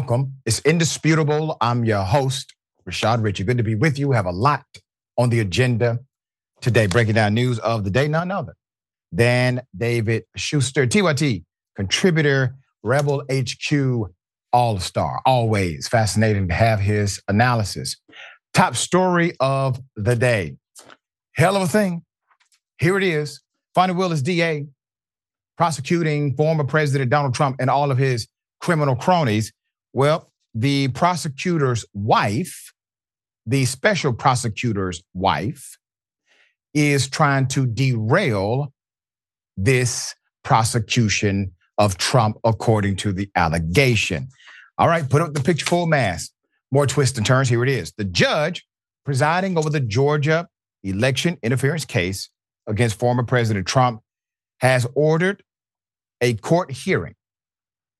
Welcome. It's indisputable. I'm your host, Rashad Richey. Good to be with you. Have a lot on the agenda today, breaking down news of the day, none other than David Shuster, TYT contributor, Rebel HQ All Star. Always fascinating to have his analysis. Top story of the day. Hell of a thing. Here it is. Fani Willis, DA, prosecuting former President Donald Trump and all of his criminal cronies. Well, the prosecutor's wife, the special prosecutor's wife, is trying to derail this prosecution of Trump, according to the allegation. All right, put up the picture full mass. More twists and turns. Here it is. The judge presiding over the Georgia election interference case against former President Trump has ordered a court hearing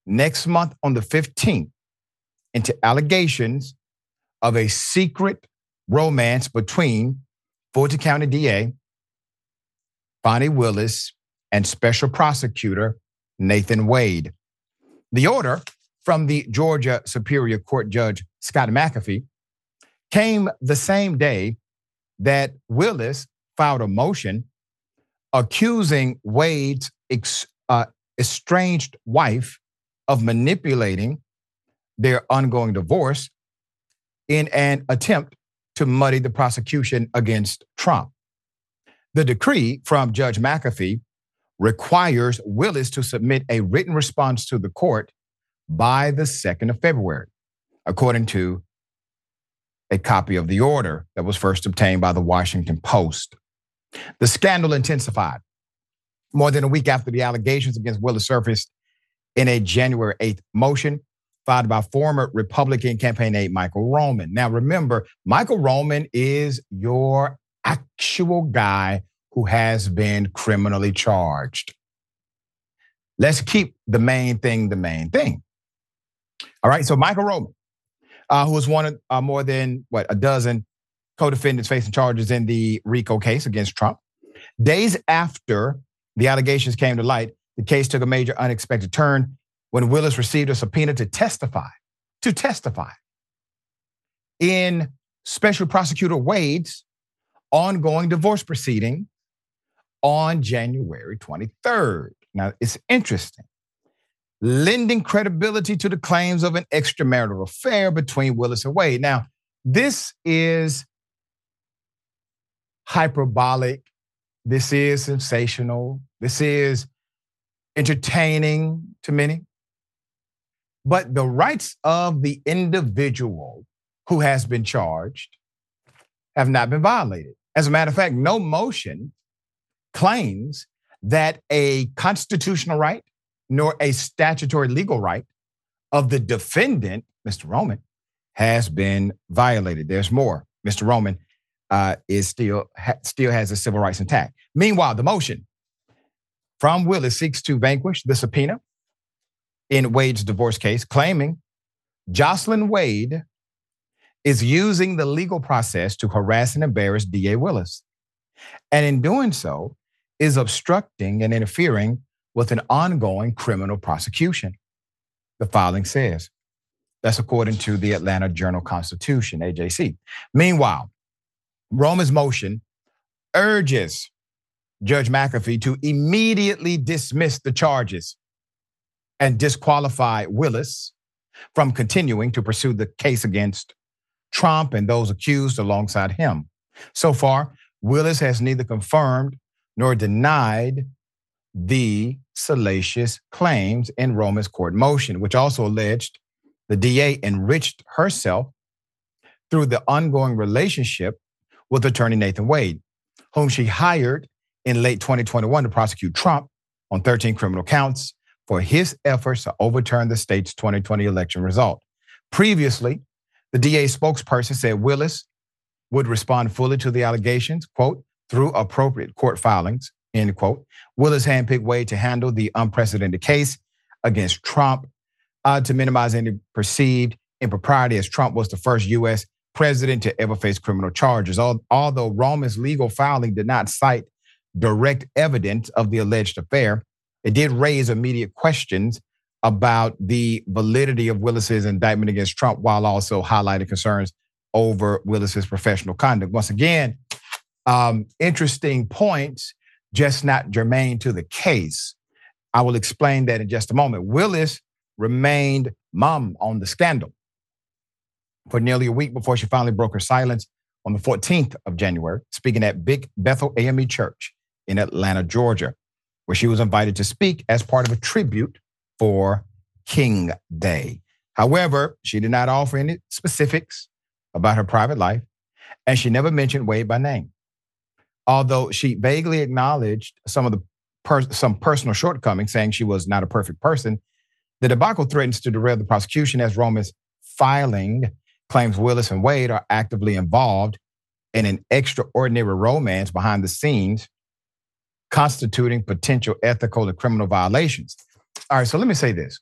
next month on the 15th into allegations of a secret romance between Fulton County DA, Fani Willis, and Special Prosecutor Nathan Wade. The order from the Georgia Superior Court Judge Scott McAfee came the same day that Willis filed a motion accusing Wade's ex, uh, estranged wife of manipulating their ongoing divorce in an attempt to muddy the prosecution against Trump. The decree from Judge McAfee requires Willis to submit a written response to the court by the 2nd of February, according to a copy of the order that was first obtained by the Washington Post. The scandal intensified more than a week after the allegations against Willis surfaced in a January 8th motion filed by former Republican campaign aide Michael Roman. Now, remember, Michael Roman is your actual guy who has been criminally charged. Let's keep the main thing the main thing. All right, so Michael Roman, uh, who was one of uh, more than what a dozen co-defendants facing charges in the RICO case against Trump. Days after the allegations came to light, the case took a major unexpected turn when Willis received a subpoena to testify, to testify in Special Prosecutor Wade's ongoing divorce proceeding on January 23rd. Now, it's interesting. Lending credibility to the claims of an extramarital affair between Willis and Wade. Now, this is hyperbolic. This is sensational. This is entertaining to many. But the rights of the individual who has been charged have not been violated. As a matter of fact, no motion claims that a constitutional right nor a statutory legal right of the defendant, Mr. Roman, has been violated. There's more. Mr. Roman uh, is still ha, still has his civil rights intact. Meanwhile, the motion from Willis seeks to vanquish the subpoena in Wade's divorce case, claiming Jocelyn Wade is using the legal process to harass and embarrass DA Willis. And in doing so, is obstructing and interfering with an ongoing criminal prosecution. The filing says. That's according to the Atlanta Journal Constitution, AJC. Meanwhile, Roman's motion urges Judge McAfee to immediately dismiss the charges and disqualify Willis from continuing to pursue the case against Trump and those accused alongside him. So far, Willis has neither confirmed nor denied the salacious claims in Roman's court motion, which also alleged the DA enriched herself through the ongoing relationship with attorney Nathan Wade, whom she hired in late 2021 to prosecute Trump on 13 criminal counts for his efforts to overturn the state's 2020 election result. Previously, the DA spokesperson said Willis would respond fully to the allegations, quote, through appropriate court filings, end quote. Willis handpicked Wade to handle the unprecedented case against Trump uh, to minimize any perceived impropriety, as Trump was the first U.S. president to ever face criminal charges. Although Roman's legal filing did not cite direct evidence of the alleged affair, it did raise immediate questions about the validity of Willis's indictment against Trump while also highlighting concerns over Willis's professional conduct. Once again, um, interesting points, just not germane to the case. I will explain that in just a moment. Willis remained mum on the scandal for nearly a week before she finally broke her silence on the 14th of January, speaking at Big Bethel AME Church in Atlanta, Georgia, where she was invited to speak as part of a tribute for King Day. However, she did not offer any specifics about her private life, and she never mentioned Wade by name. Although she vaguely acknowledged some of the per- some personal shortcomings, saying she was not a perfect person, the debacle threatens to derail the prosecution as Roman's filing claims Willis and Wade are actively involved in an extraordinary romance behind the scenes, constituting potential ethical and criminal violations. All right, so let me say this.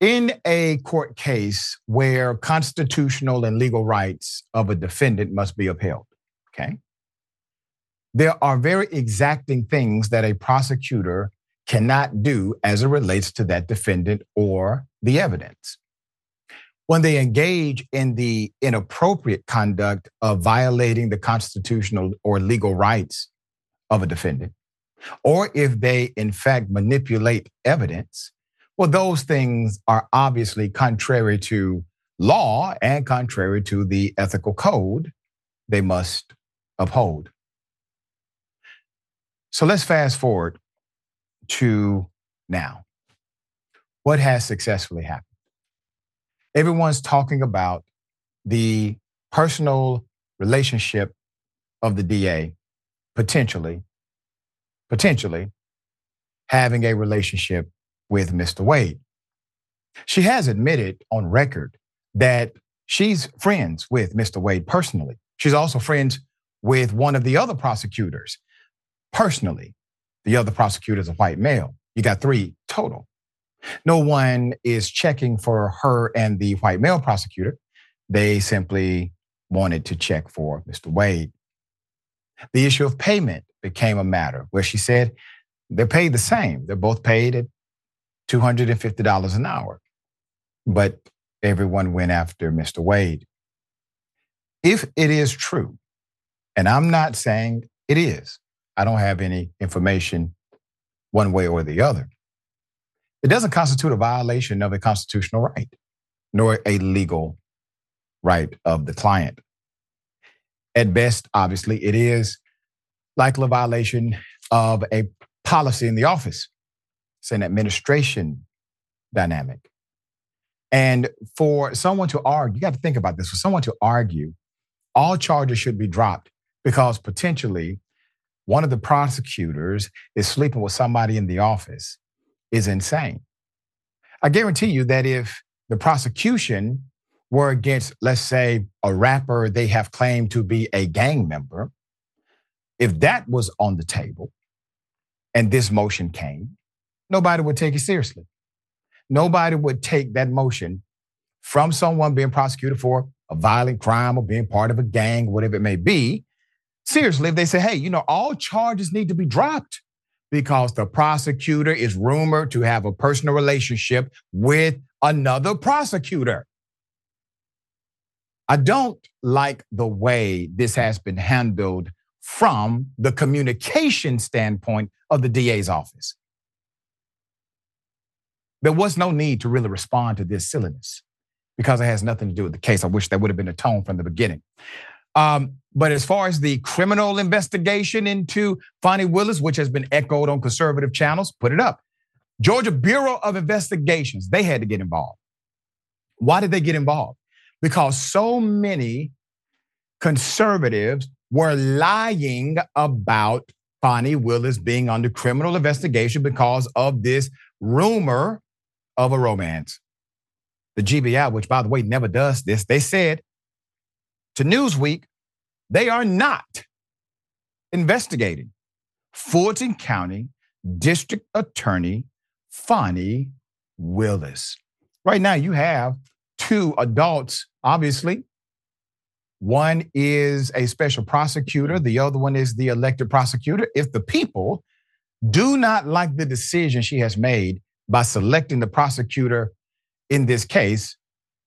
In a court case where constitutional and legal rights of a defendant must be upheld, okay, there are very exacting things that a prosecutor cannot do as it relates to that defendant or the evidence. When they engage in the inappropriate conduct of violating the constitutional or legal rights of a defendant, or if they in fact manipulate evidence, well, those things are obviously contrary to law and contrary to the ethical code they must uphold. So let's fast forward to now. What has successfully happened? Everyone's talking about the personal relationship of the DA potentially, potentially having a relationship with Mr. Wade. She has admitted on record that she's friends with Mr. Wade personally. She's also friends with one of the other prosecutors personally. The other prosecutor is a white male. You got three total. No one is checking for her and the white male prosecutor. They simply wanted to check for Mr. Wade. The issue of payment became a matter where she said they're paid the same. They're both paid at $250 an hour. But everyone went after Mr. Wade. If it is true, and I'm not saying it is, I don't have any information one way or the other. It doesn't constitute a violation of a constitutional right, nor a legal right of the client. At best, obviously, it is likely a violation of a policy in the office. It's an administration dynamic. And for someone to argue, you got to think about this for someone to argue, all charges should be dropped because potentially one of the prosecutors is sleeping with somebody in the office is insane. I guarantee you that if the prosecution were against, let's say, a rapper they have claimed to be a gang member, if that was on the table and this motion came, nobody would take it seriously. Nobody would take that motion from someone being prosecuted for a violent crime or being part of a gang, whatever it may be, seriously if they say, hey, you know, all charges need to be dropped because the prosecutor is rumored to have a personal relationship with another prosecutor. I don't like the way this has been handled from the communication standpoint of the DA's office. There was no need to really respond to this silliness because it has nothing to do with the case. I wish that would have been a tone from the beginning. Um, but as far as the criminal investigation into Fani Willis, which has been echoed on conservative channels, put it up. Georgia Bureau of Investigations, they had to get involved. Why did they get involved? Because so many conservatives were lying about Fani Willis being under criminal investigation because of this rumor of a romance. The GBI, which by the way never does this, they said to Newsweek, they are not investigating Fulton County District Attorney Fani Willis. Right now, you have two adults, obviously. One is a special prosecutor, the other one is the elected prosecutor. If the people do not like the decision she has made by selecting the prosecutor in this case.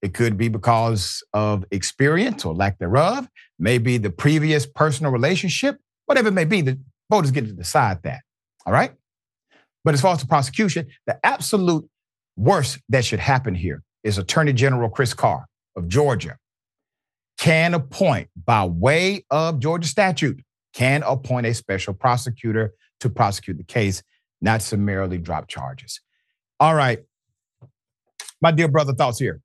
It could be because of experience or lack thereof, maybe the previous personal relationship, whatever it may be, the voters get to decide that. All right? But as far as the prosecution, the absolute worst that should happen here is Attorney General Chris Carr of Georgia can appoint, by way of Georgia statute, can appoint a special prosecutor to prosecute the case, not summarily drop charges. All right. My dear brother, thoughts here.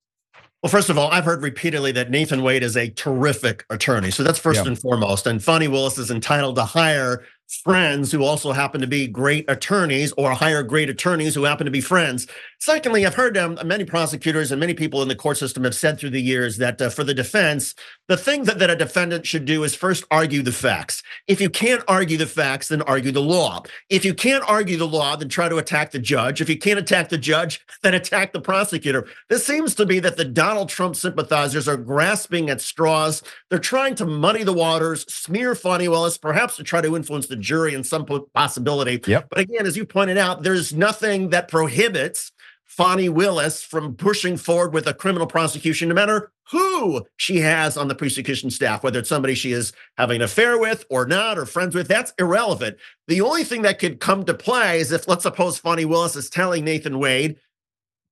Well, first of all, I've heard repeatedly that Nathan Wade is a terrific attorney. So that's first and foremost. And Fani Willis is entitled to hire friends who also happen to be great attorneys or hire great attorneys who happen to be friends. Secondly, I've heard um, many prosecutors and many people in the court system have said through the years that uh, for the defense, the thing that, that a defendant should do is first argue the facts. If you can't argue the facts, then argue the law. If you can't argue the law, then try to attack the judge. If you can't attack the judge, then attack the prosecutor. This seems to be that the Donald Trump sympathizers are grasping at straws. They're trying to muddy the waters, smear Fani Willis, perhaps to try to influence the jury in some possibility. Yep. But again, as you pointed out, there's nothing that prohibits Fani Willis from pushing forward with a criminal prosecution, no matter who she has on the prosecution staff, whether it's somebody she is having an affair with or not, or friends with, that's irrelevant. The only thing that could come to play is if, let's suppose, Fani Willis is telling Nathan Wade,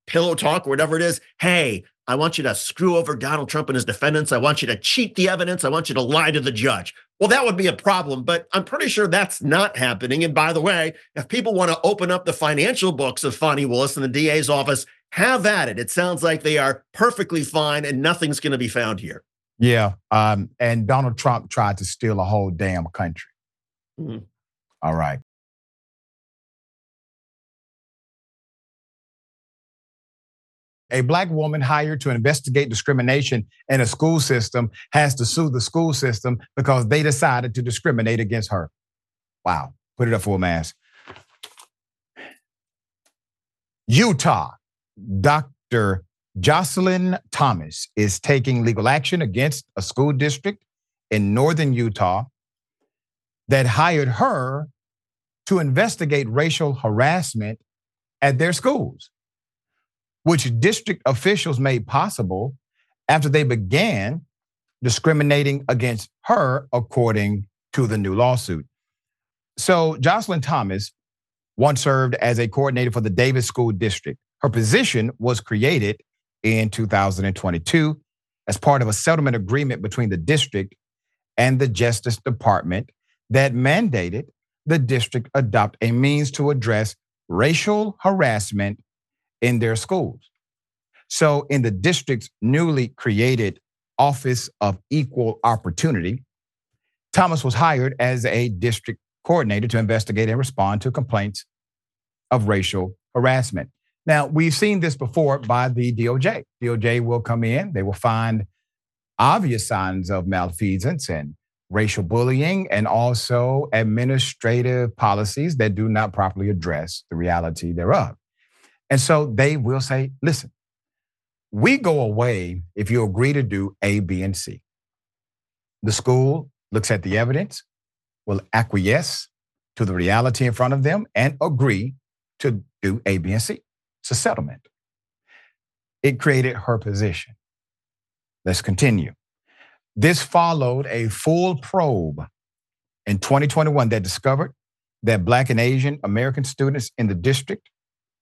pillow talk, or whatever it is, hey, I want you to screw over Donald Trump and his defendants. I want you to cheat the evidence. I want you to lie to the judge. Well, that would be a problem, but I'm pretty sure that's not happening. And by the way, if people want to open up the financial books of Fani Willis in the DA's office, have at it. It sounds like they are perfectly fine and nothing's going to be found here. Yeah. Um, and Donald Trump tried to steal a whole damn country. Mm-hmm. All right. A black woman hired to investigate discrimination in a school system has to sue the school system because they decided to discriminate against her. Wow. Put it up for a mass. Utah, Dr. Jocelyn Thomas is taking legal action against a school district in northern Utah that hired her to investigate racial harassment at their schools which district officials made possible after they began discriminating against her, according to the new lawsuit. So, Jocelyn Thomas once served as a coordinator for the Davis School District. Her position was created in 2022 as part of a settlement agreement between the district and the Justice Department that mandated the district adopt a means to address racial harassment in their schools. So, in the district's newly created Office of Equal Opportunity, Thomas was hired as a district coordinator to investigate and respond to complaints of racial harassment. Now, we've seen this before by the DOJ. DOJ will come in, they will find obvious signs of malfeasance and racial bullying, and also administrative policies that do not properly address the reality thereof. And so they will say, listen, we go away if you agree to do A, B, and C. The school looks at the evidence, will acquiesce to the reality in front of them, and agree to do A, B, and C. It's a settlement. It created her position. Let's continue. This followed a full probe in 2021 that discovered that Black and Asian American students in the district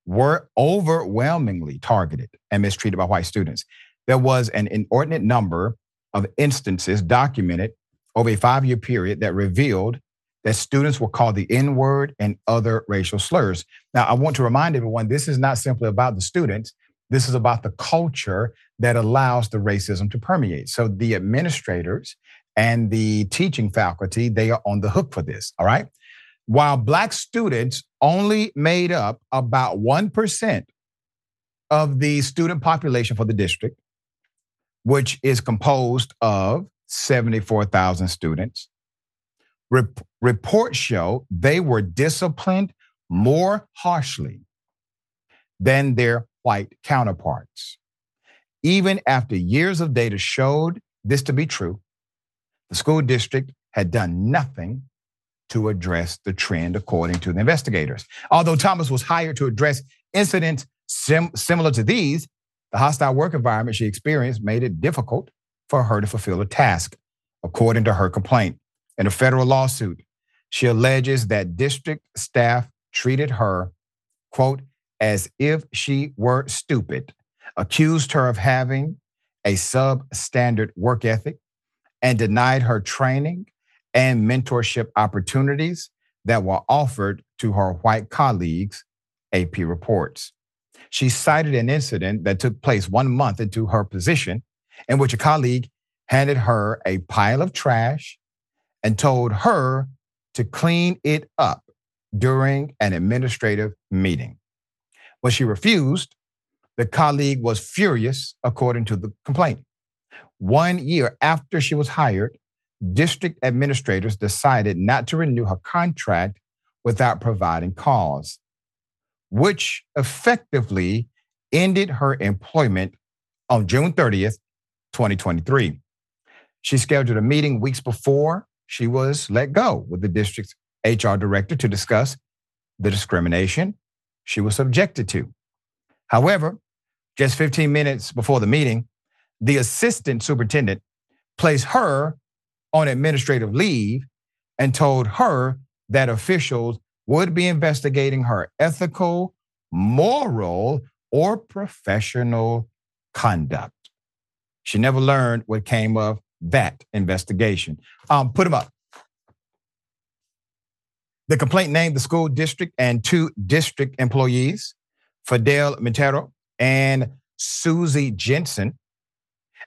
were overwhelmingly targeted and mistreated by white students. There was an inordinate number of instances documented over a five year period that revealed that students were called the N word and other racial slurs. Now, I want to remind everyone this is not simply about the students, this is about the culture that allows the racism to permeate. So the administrators and the teaching faculty, they are on the hook for this, all right? While Black students only made up about 1% of the student population for the district, which is composed of 74,000 students. Rep- reports show they were disciplined more harshly than their white counterparts. Even after years of data showed this to be true, the school district had done nothing to address the trend, according to the investigators. Although Thomas was hired to address incidents sim- similar to these, the hostile work environment she experienced made it difficult for her to fulfill the task, according to her complaint. In a federal lawsuit, she alleges that district staff treated her, quote, as if she were stupid, accused her of having a substandard work ethic, and denied her training and mentorship opportunities that were offered to her white colleagues, AP reports. She cited an incident that took place one month into her position in which a colleague handed her a pile of trash and told her to clean it up during an administrative meeting. When she refused, the colleague was furious, according to the complaint. One year after she was hired, district administrators decided not to renew her contract without providing cause, which effectively ended her employment on June 30th, 2023. She scheduled a meeting weeks before she was let go with the district's HR director to discuss the discrimination she was subjected to. However, just 15 minutes before the meeting, the assistant superintendent placed her on administrative leave and told her that officials would be investigating her ethical, moral, or professional conduct. She never learned what came of that investigation. Um, put them up. The complaint named the school district and two district employees, Fidel Montero and Susie Jensen,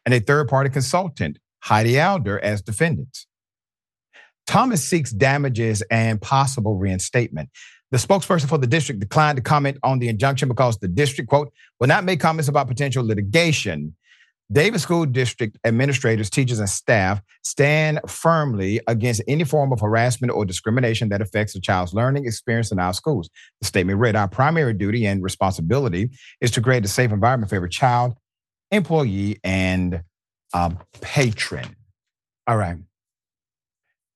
and a third party consultant, Heidi Alder, as defendants. Thomas seeks damages and possible reinstatement. The spokesperson for the district declined to comment on the injunction because the district, quote, will not make comments about potential litigation. Davis School District administrators, teachers, and staff stand firmly against any form of harassment or discrimination that affects a child's learning experience in our schools. The statement read Our primary duty and responsibility is to create a safe environment for every child, employee, and um, patron. All right.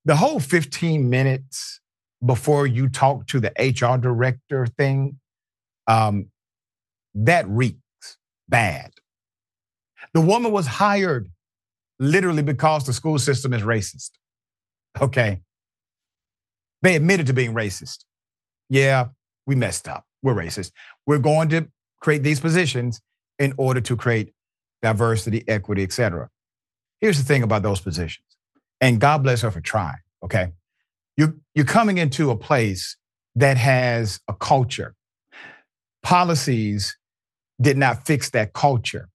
The whole 15 minutes before you talk to the HR director thing, um, that reeks bad. The woman was hired literally because the school system is racist. Okay. They admitted to being racist. Yeah, we messed up. We're racist. We're going to create these positions in order to create diversity, equity, etc. Here's the thing about those positions, and God bless her for trying. Okay, you you're coming into a place that has a culture. Policies did not fix that culture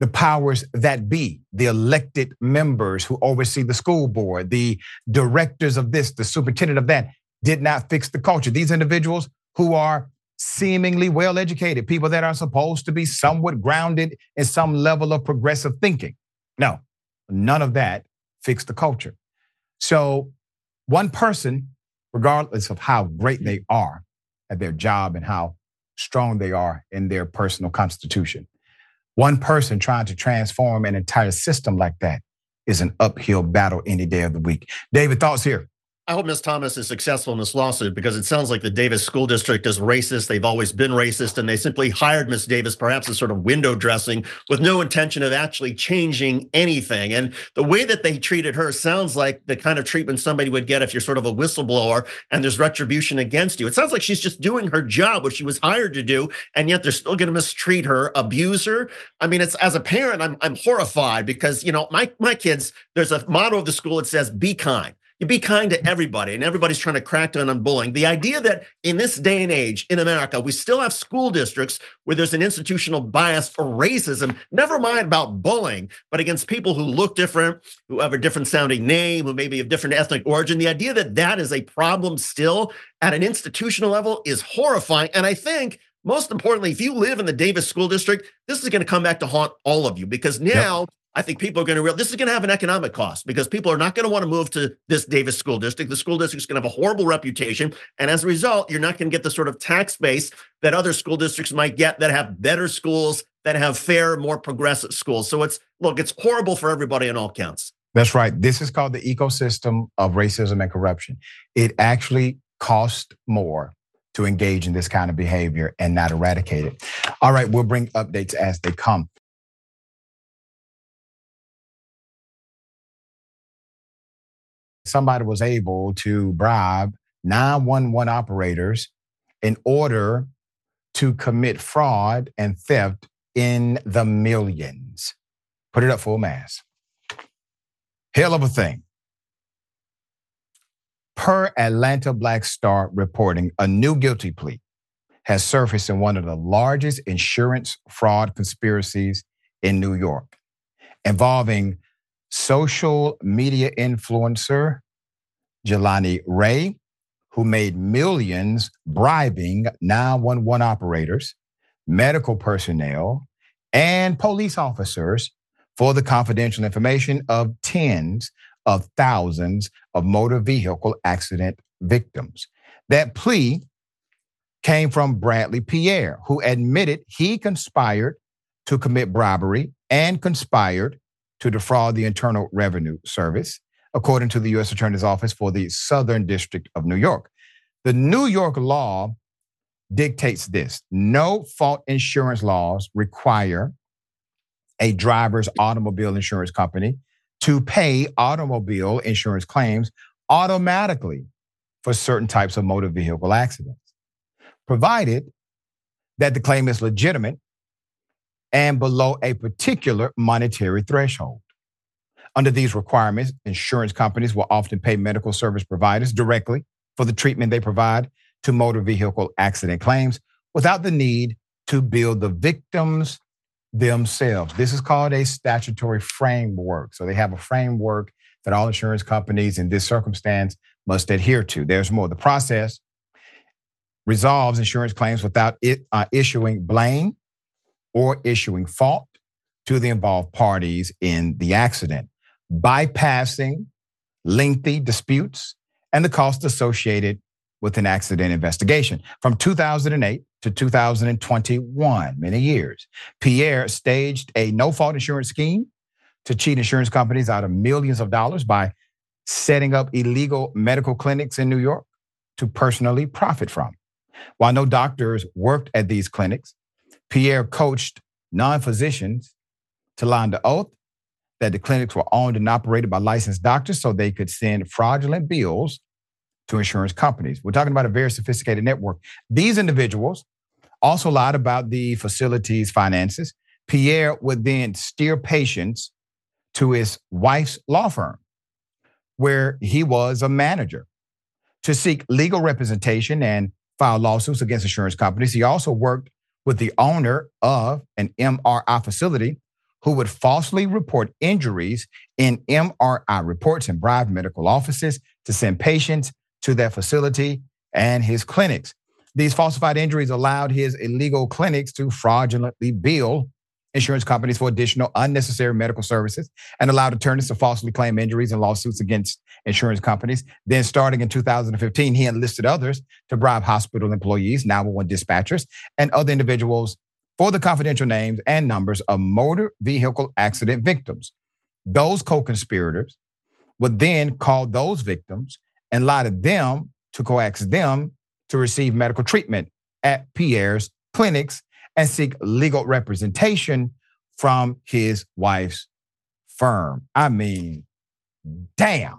the powers that be, the elected members who oversee the school board, the directors of this, the superintendent of that, did not fix the culture. These individuals who are seemingly well educated, people that are supposed to be somewhat grounded in some level of progressive thinking. No, none of that fixed the culture. So, one person, regardless of how great they are at their job and how strong they are in their personal constitution, one person trying to transform an entire system like that is an uphill battle any day of the week. David, thoughts here? I hope Ms. Thomas is successful in this lawsuit because it sounds like the Davis School District is racist. They've always been racist, and they simply hired Ms. Davis perhaps as sort of window dressing with no intention of actually changing anything. And the way that they treated her sounds like the kind of treatment somebody would get if you're sort of a whistleblower and there's retribution against you. It sounds like she's just doing her job, what she was hired to do, and yet they're still going to mistreat her, abuse her. I mean, it's as a parent, I'm I'm horrified because you know my my kids. There's a motto of the school. that says, "Be kind." You be kind to everybody, and everybody's trying to crack down on bullying. The idea that in this day and age in America, we still have school districts where there's an institutional bias for racism, never mind about bullying, but against people who look different, who have a different sounding name, who maybe have different ethnic origin. The idea that that is a problem still at an institutional level is horrifying. And I think most importantly, if you live in the Davis School District, this is going to come back to haunt all of you because now yep. I think people are going to realize this is going to have an economic cost because people are not going to want to move to this Davis school district. The school district is going to have a horrible reputation. And as a result, you're not going to get the sort of tax base that other school districts might get that have better schools, that have fair, more progressive schools. So it's, look, it's horrible for everybody on all counts. That's right. This is called the ecosystem of racism and corruption. It actually costs more to engage in this kind of behavior and not eradicate it. All right, we'll bring updates as they come. Somebody was able to bribe 911 operators in order to commit fraud and theft in the millions. Put it up full mass. Hell of a thing. Per Atlanta Black Star reporting, a new guilty plea has surfaced in one of the largest insurance fraud conspiracies in New York, involving social media influencer Jelani Ray, who made millions bribing 911 operators, medical personnel, and police officers for the confidential information of tens of thousands of motor vehicle accident victims. That plea came from Bradley Pierre, who admitted he conspired to commit bribery and conspired to defraud the Internal Revenue Service, according to the U.S. Attorney's Office for the Southern District of New York. The New York law dictates this no fault insurance laws require a driver's automobile insurance company to pay automobile insurance claims automatically for certain types of motor vehicle accidents, provided that the claim is legitimate and below a particular monetary threshold. Under these requirements, insurance companies will often pay medical service providers directly for the treatment they provide to motor vehicle accident claims without the need to bill the victims themselves. This is called a statutory framework. So they have a framework that all insurance companies in this circumstance must adhere to. There's more. The process resolves insurance claims without it, uh, issuing blame or issuing fault to the involved parties in the accident, bypassing lengthy disputes and the cost associated with an accident investigation. From 2008 to 2021, many years, Pierre staged a no fault insurance scheme to cheat insurance companies out of millions of dollars by setting up illegal medical clinics in New York to personally profit from. While no doctors worked at these clinics, Pierre coached non physicians to lie under oath that the clinics were owned and operated by licensed doctors so they could send fraudulent bills to insurance companies. We're talking about a very sophisticated network. These individuals also lied about the facility's finances. Pierre would then steer patients to his wife's law firm, where he was a manager, to seek legal representation and file lawsuits against insurance companies. He also worked with the owner of an MRI facility who would falsely report injuries in MRI reports and bribe medical offices to send patients to that facility and his clinics. These falsified injuries allowed his illegal clinics to fraudulently bill insurance companies for additional unnecessary medical services and allowed attorneys to falsely claim injuries and lawsuits against insurance companies. Then, starting in 2015, he enlisted others to bribe hospital employees, 911 dispatchers, and other individuals for the confidential names and numbers of motor vehicle accident victims. Those co conspirators would then call those victims and lie to them to coax them to receive medical treatment at Pierre's clinics and seek legal representation from his wife's firm. I mean, damn.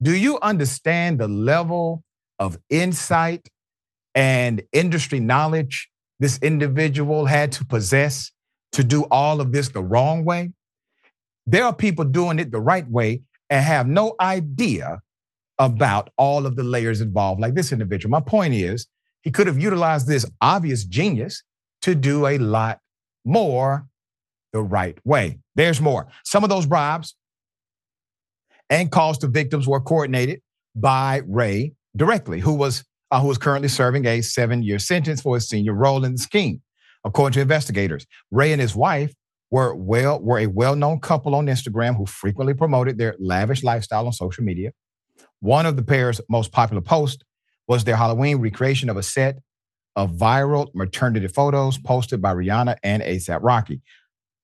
Do you understand the level of insight and industry knowledge this individual had to possess to do all of this the wrong way? There are people doing it the right way and have no idea about all of the layers involved, like this individual. My point is, he could have utilized this obvious genius to do a lot more the right way. There's more. Some of those bribes and calls to victims were coordinated by Ray directly, who was uh, who was currently serving a seven-year sentence for his senior role in the scheme. According to investigators, Ray and his wife were well were a well-known couple on Instagram who frequently promoted their lavish lifestyle on social media. One of the pair's most popular posts was their Halloween recreation of a set of viral maternity photos posted by Rihanna and ASAP Rocky.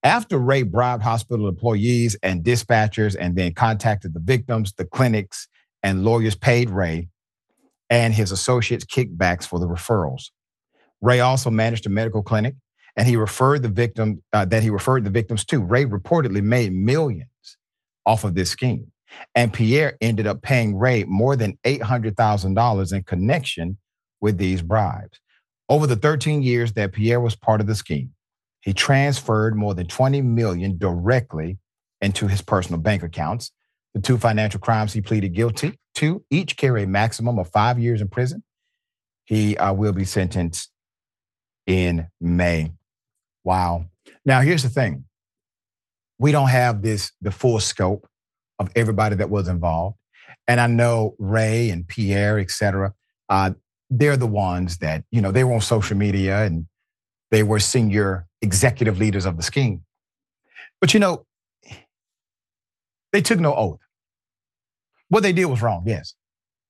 After Ray bribed hospital employees and dispatchers and then contacted the victims, the clinics, and lawyers paid Ray and his associates kickbacks for the referrals. Ray also managed a medical clinic and he referred the victim uh, that he referred the victims to. Ray reportedly made millions off of this scheme. And Pierre ended up paying Ray more than $800,000 in connection with these bribes. Over the 13 years that Pierre was part of the scheme, he transferred more than 20 million directly into his personal bank accounts. The two financial crimes he pleaded guilty to each carry a maximum of five years in prison. He uh, will be sentenced in May. Wow. Now, here's the thing we don't have this, the full scope of everybody that was involved. And I know Ray and Pierre, et cetera, uh, they're the ones that, you know, they were on social media and they were senior executive leaders of the scheme. But, you know, they took no oath. What they did was wrong, yes.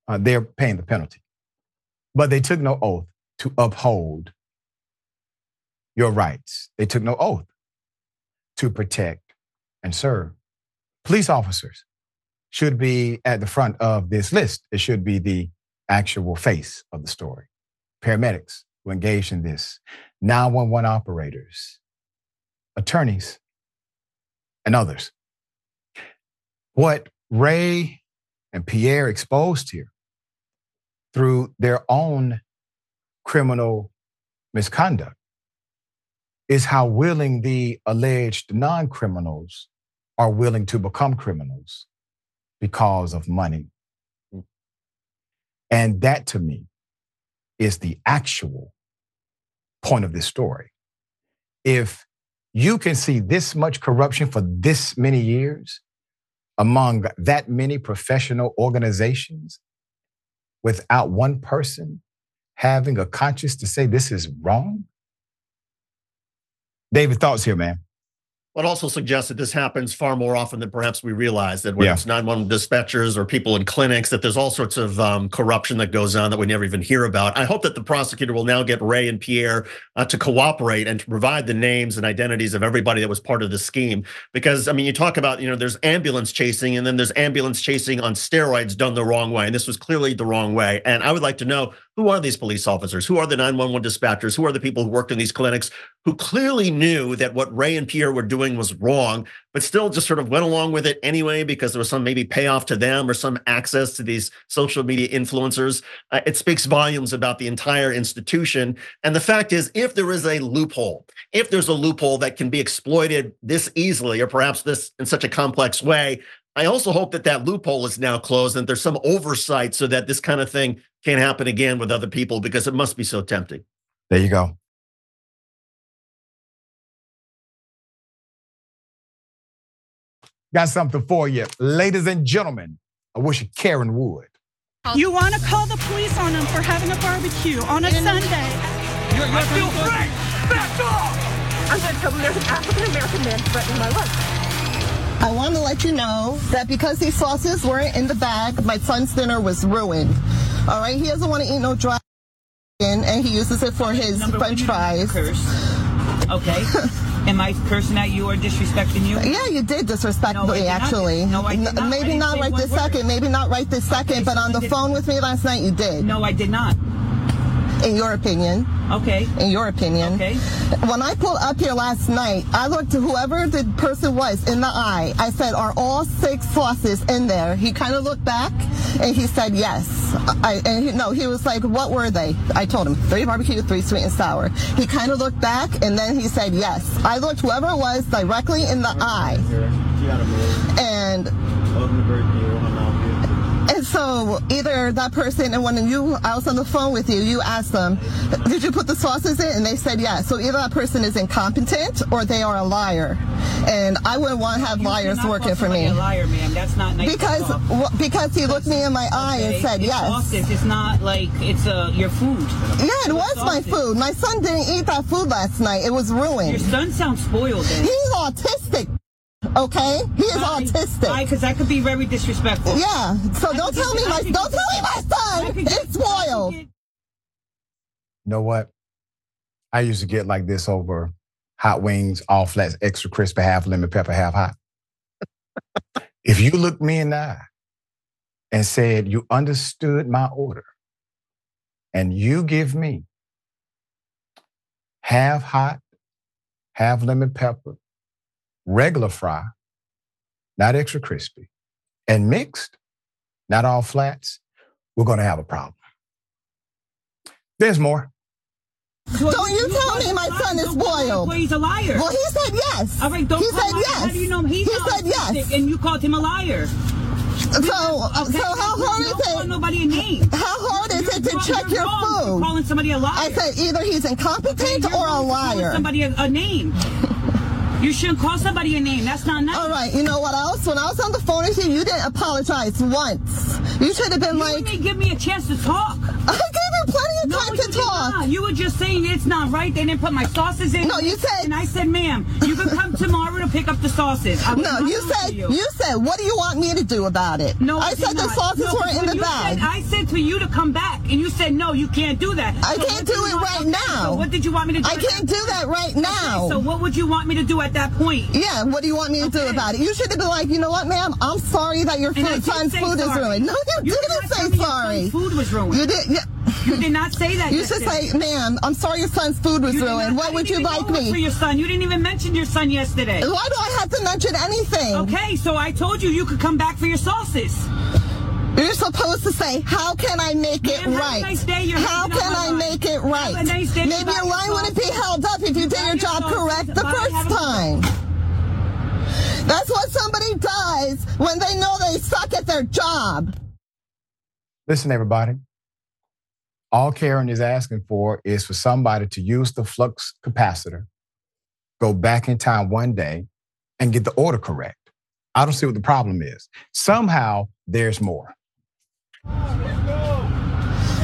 Uh, they're paying the penalty. But they took no oath to uphold your rights. They took no oath to protect and serve. Police officers should be at the front of this list. It should be the actual face of the story. Paramedics who engaged in this, 911 operators, attorneys, and others. What Ray and Pierre exposed here through their own criminal misconduct is how willing the alleged non criminals are willing to become criminals because of money. And that to me is the actual point of this story. If you can see this much corruption for this many years among that many professional organizations without one person having a conscience to say this is wrong, David, thoughts here, man. But also suggests that this happens far more often than perhaps we realize. That whether yeah. it's 911 dispatchers or people in clinics, that there's all sorts of um, corruption that goes on that we never even hear about. I hope that the prosecutor will now get Ray and Pierre uh, to cooperate and to provide the names and identities of everybody that was part of the scheme. Because I mean, you talk about you know there's ambulance chasing, and then there's ambulance chasing on steroids done the wrong way, and this was clearly the wrong way. And I would like to know who are these police officers? Who are the 911 dispatchers? Who are the people who worked in these clinics who clearly knew that what Ray and Pierre were doing was wrong, but still just sort of went along with it anyway because there was some maybe payoff to them or some access to these social media influencers? Uh, it speaks volumes about the entire institution. And the fact is, if there is a loophole, if there's a loophole that can be exploited this easily or perhaps this in such a complex way, I also hope that that loophole is now closed and there's some oversight so that this kind of thing can't happen again with other people because it must be so tempting. There you go. Got something for you. Ladies and gentlemen, I wish you Karen Wood. You want to call the police on them for having a barbecue on a Sunday. You're, you're I feel free. Back off! I'm going to tell them there's an African American man threatening my life. I want to let you know that because these sauces weren't in the bag, my son's dinner was ruined. All right, he doesn't want to eat no dry chicken, and he uses it for his Number french fries. Okay. Am I cursing at you or disrespecting you? Yeah, you did disrespect no, me, actually. No, I did not. Maybe not right this word. second. Maybe not right this second, okay, but so on the phone with me last night, you did. No, I did not in your opinion. Okay. In your opinion. Okay. When I pulled up here last night, I looked to whoever the person was in the eye. I said, "Are all six sauces in there?" He kind of looked back and he said, "Yes." I, and he, no, he was like, "What were they?" I told him, three barbecue, three sweet and sour." He kind of looked back and then he said, "Yes." I looked whoever it was directly in the eye. And and so either that person, and when you, I was on the phone with you, you asked them, did you put the sauces in? And they said yes. So either that person is incompetent or they are a liar. And I wouldn't want to have you liars working for me. A liar, ma'am. That's not nice because w- because he looked me in my okay. eye and said it's yes. Sauces. It's not like it's uh, your food. Yeah, it was my food. My son didn't eat that food last night. It was ruined. Your son sounds spoiled. Then. He's autistic. Okay, he is Why? autistic. Why? Because that could be very disrespectful. Yeah. So I don't tell me my don't tell me my son is spoiled. You know what? I used to get like this over hot wings, all flats, extra crispy, half lemon pepper, half hot. if you looked me in the eye and said you understood my order and you give me half hot, half lemon pepper, regular fry, not extra crispy, and mixed, not all flats, we're going to have a problem. There's more. Don't you tell me my son is spoiled. Well, he's a liar. Well, he said yes. All right, don't he call said him- yes. How do you know he's he not said yes. And you called him a liar. So, uh, so how hard Don't is call it? nobody a name. How hard is it to You're check wrong your for food? Calling somebody a liar. I said either he's incompetent You're or a wrong for calling liar. Somebody a, a name. You shouldn't call somebody a name. That's not nice. All right, you know what else? When I was on the phone with you, you didn't apologize once. You should have been You like, didn't give me a chance to talk. I plenty of No, time to talk. You were just saying it's not right. They didn't put my sauces in. No, you said- And I said, ma'am, you can come tomorrow to pick up the sauces. I No, you said you. you said what do you want me to do about it? No, I did said the sauces No, were in the bag. Said, I said to you to come back, and you said no, you can't do that. I So can't do it right now. So what did you want me to do? I can't do that right now. So what would you want me to do at that point? yeah, what do you want me to do about it? You should have been like, you know what, ma'am? I'm sorry that your food, son's food is ruined. No, you, You did didn't say sorry. food was ruined. You did. Yeah. You did not say that. You should yesterday. say, ma'am, I'm sorry your son's food was You did not- ruined. I What would didn't you even like go For your son, you didn't even mention your son yesterday. Why do I have to mention anything? Okay, so I told you you could come back for your sauces. You're supposed to say, how can I make it Ma'am, have a right? nice day. You're How hanging can out I my make it right? Have a nice day. Maybe Buy your your line wouldn't be held up if you did your your job sauces. correct the Buy- first time. That's what somebody does when they know they suck at their job. Listen, everybody. All Karen is asking for is for somebody to use the flux capacitor, go back in time one day, and get the order correct. I don't see what the problem is. Somehow there's more. No,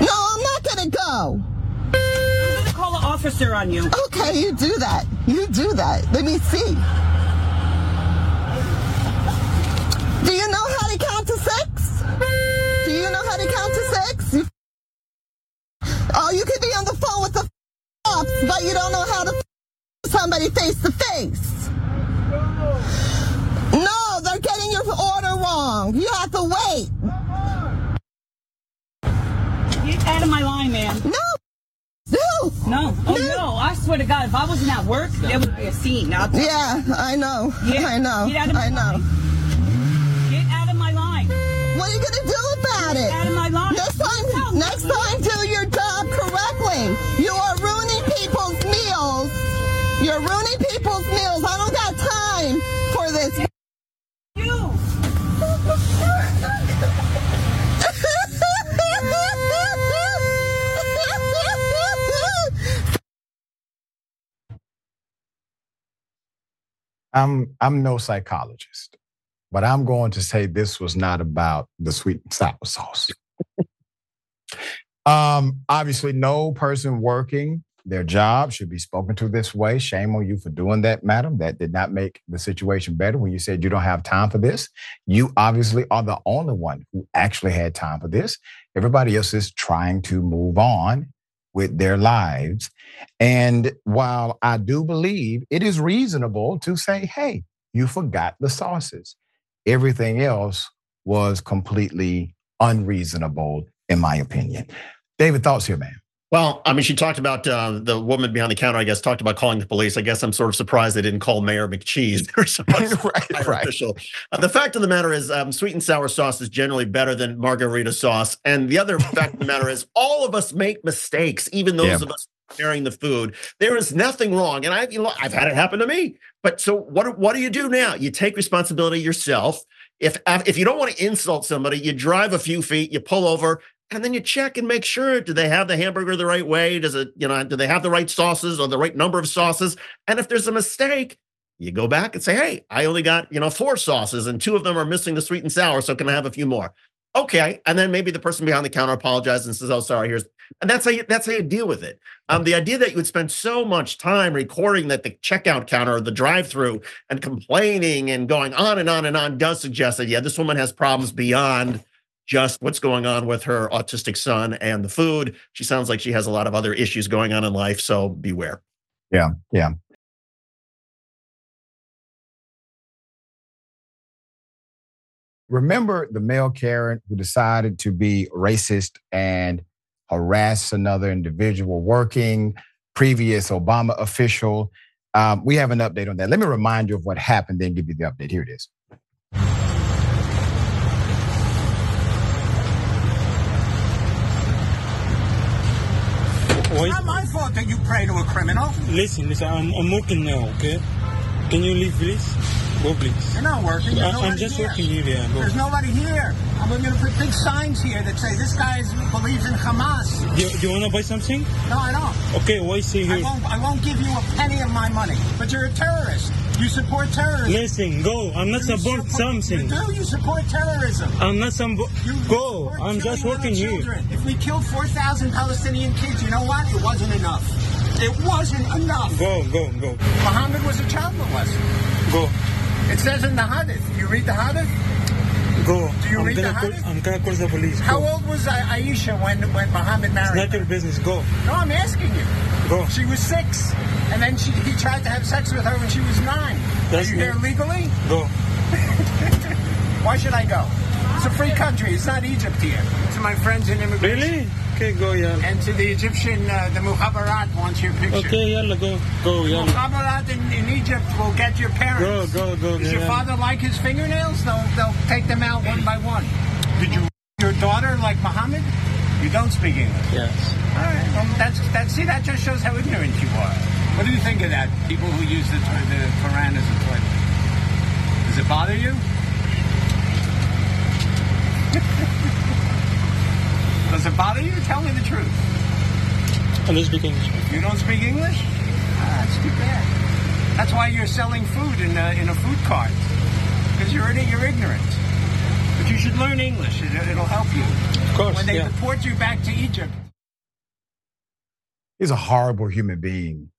I'm not gonna go. I'm gonna call an officer on you. Okay, you do that. You do that. Let me see. Do you know how to count to six? Do you know how to count to six? You- Oh, you could be on the phone with the cops, but you don't know how to f somebody face to face. No, they're getting your order wrong. You have to wait. Get out of my line, man. No. No. No. Oh No. no! I swear to God, if I wasn't at work, there would be a scene. Now, Yeah, I know. Yeah, I know. get out of my I know. line. get out of my line. What are you gonna do about it? Out of my line. Next No, time, next time, do your job correctly. You are ruining people's meals. You're ruining people's meals. I don't got time for this. You. I'm I'm no psychologist, but I'm going to say this was not about the sweet and sour sauce. um, obviously, no person working their job should be spoken to this way. Shame on you for doing that, madam. That did not make the situation better when you said you don't have time for this. You obviously are the only one who actually had time for this. Everybody else is trying to move on with their lives. And while I do believe it is reasonable to say, hey, you forgot the sauces, everything else was completely unreasonable, in my opinion. David, thoughts here, man. Well, I mean, she talked about uh, the woman behind the counter. I guess talked about calling the police. I guess I'm sort of surprised they didn't call Mayor McCheese or right, right. official. Uh, the fact of the matter is, um, sweet and sour sauce is generally better than margarita sauce. And the other fact of the matter is, all of us make mistakes, even those Yeah. of us preparing the food. There is nothing wrong, and I've you know, I've had it happen to me. But so, what? What do you do now? You take responsibility yourself. If if you don't want to insult somebody, you drive a few feet, you pull over, and then you check and make sure do they have the hamburger the right way does it you know do they have the right sauces or the right number of sauces and if there's a mistake you go back and say hey i only got you know four sauces and two of them are missing the sweet and sour so can i have a few more okay and then maybe the person behind the counter apologizes and says oh sorry here's and that's how you that's how you deal with it um, the idea that you would spend so much time recording that the checkout counter or the drive-through and complaining and going on and on and on does suggest that yeah this woman has problems beyond just what's going on with her autistic son and the food. She sounds like she has a lot of other issues going on in life. So beware. Yeah, yeah. Remember the male Karen who decided to be racist and harass another individual working, previous Obama official. Um, we have an update on that. Let me remind you of what happened, then give you the update. Here it is. It's not my fault that you pray to a criminal. Listen, listen, I'm, I'm working now, okay? Can you leave, please? Go, please. You're not working. There's I, I'm just here. working here, yeah. There's nobody here. I'm going to put big signs here that say this guy is, believes in Hamas. You, you wanna buy something? No, I don't. Okay, why say I here? won't, I won't give you a penny of my money. But you're a terrorist. You support terrorism. Listen, go. I'm not You support something. You do. You support terrorism. I'm not some. You Go. I'm just working here. children. If we killed 4,000 Palestinian kids, you know what? It wasn't enough. It wasn't enough. Go, go, go, Muhammad was a child molester. go, It says in the Hadith. You read the Hadith? go. Do you I'm read the call, Hadith? I'm gonna call the police. How old was Aisha when, when Muhammad married? It's not her? your business. Go, No, I'm asking you. go. She was six, and then she, he tried to have sex with her when she was nine. That's Are you here not- legally? Go. Why should I go? It's a free country. It's not Egypt here. To my friends in immigration. Really? Okay, go, yeah. And to the Egyptian, uh, the Mukhabarat wants your picture. Okay, yalla, go, go, yalla. Mukhabarat in, in Egypt will get your parents. Go, go, go, Does your yeah. father like his fingernails? They'll, they'll take them out one by one. Did you your daughter like Muhammad? You don't speak English. Yes. All right. Well, that's that. See, that just shows how ignorant you are. What do you think of that? People who use the, the Quran as a toilet. Does it bother you? Does it bother you? Tell me the truth. I don't speak English. You don't speak English? Ah, that's too bad. That's why you're selling food in a, in a food cart. Because you're, you're ignorant. But you should learn English. It, it'll help you. Of course, When they yeah. deport you back to Egypt, He's a horrible human being.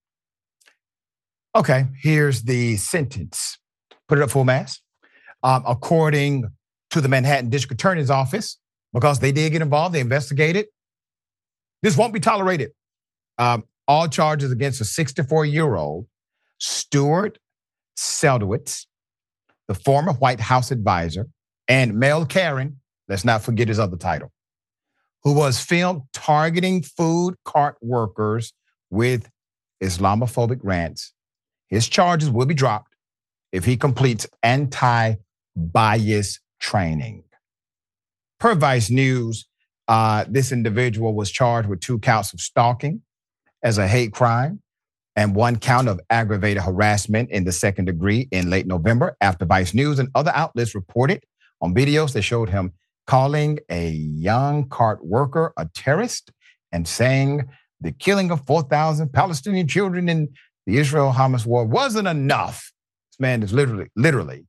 Okay, here's the sentence. Put it up full mass. Um, according to the Manhattan District Attorney's Office, because they did get involved, they investigated. This won't be tolerated. Um, all charges against a 64 year old Stuart Seldowitz, the former White House advisor, and Mel Karen, let's not forget his other title, who was filmed targeting food cart workers with Islamophobic rants. His charges will be dropped if he completes anti bias training. Per Vice News, uh, this individual was charged with two counts of stalking as a hate crime and one count of aggravated harassment in the second degree in late November after Vice News and other outlets reported on videos that showed him calling a young cart worker a terrorist and saying the killing of 4,000 Palestinian children in the Israel Hamas war wasn't enough. This man is literally, literally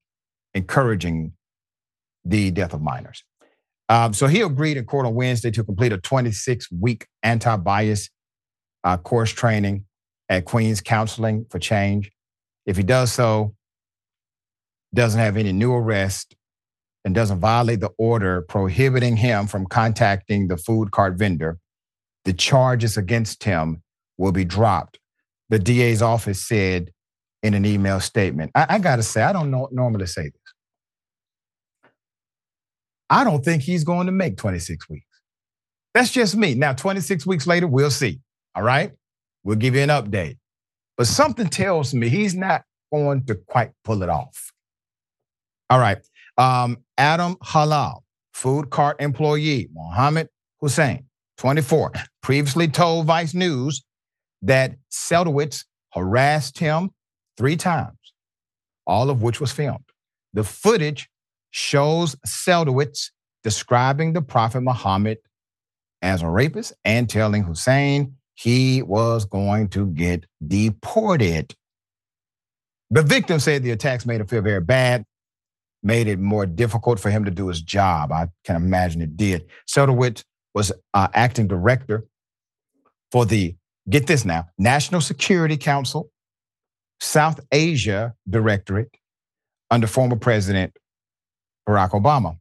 encouraging the death of minors. Um, so he agreed in court on Wednesday to complete a 26 week anti bias uh, course training at Queen's Counseling for Change. If he does so, doesn't have any new arrest, and doesn't violate the order prohibiting him from contacting the food cart vendor, the charges against him will be dropped. The DA's office said in an email statement. I, I got to say, I don't know, normally say this. I don't think he's going to make 26 weeks. That's just me. Now, 26 weeks later, we'll see. All right. We'll give you an update. But something tells me he's not going to quite pull it off. All right. Um, Adam Halal, food cart employee, Mohammed Hussein, 24, previously told Vice News that Seldowitz harassed him three times, all of which was filmed. The footage shows Seldowitz describing the Prophet Muhammad as a rapist and telling Hussein he was going to get deported. The victim said the attacks made him feel very bad, made it more difficult for him to do his job. I can imagine it did. Seldowitz was uh, acting director for the, get this now, National Security Council, South Asia Directorate under former President Barack Obama.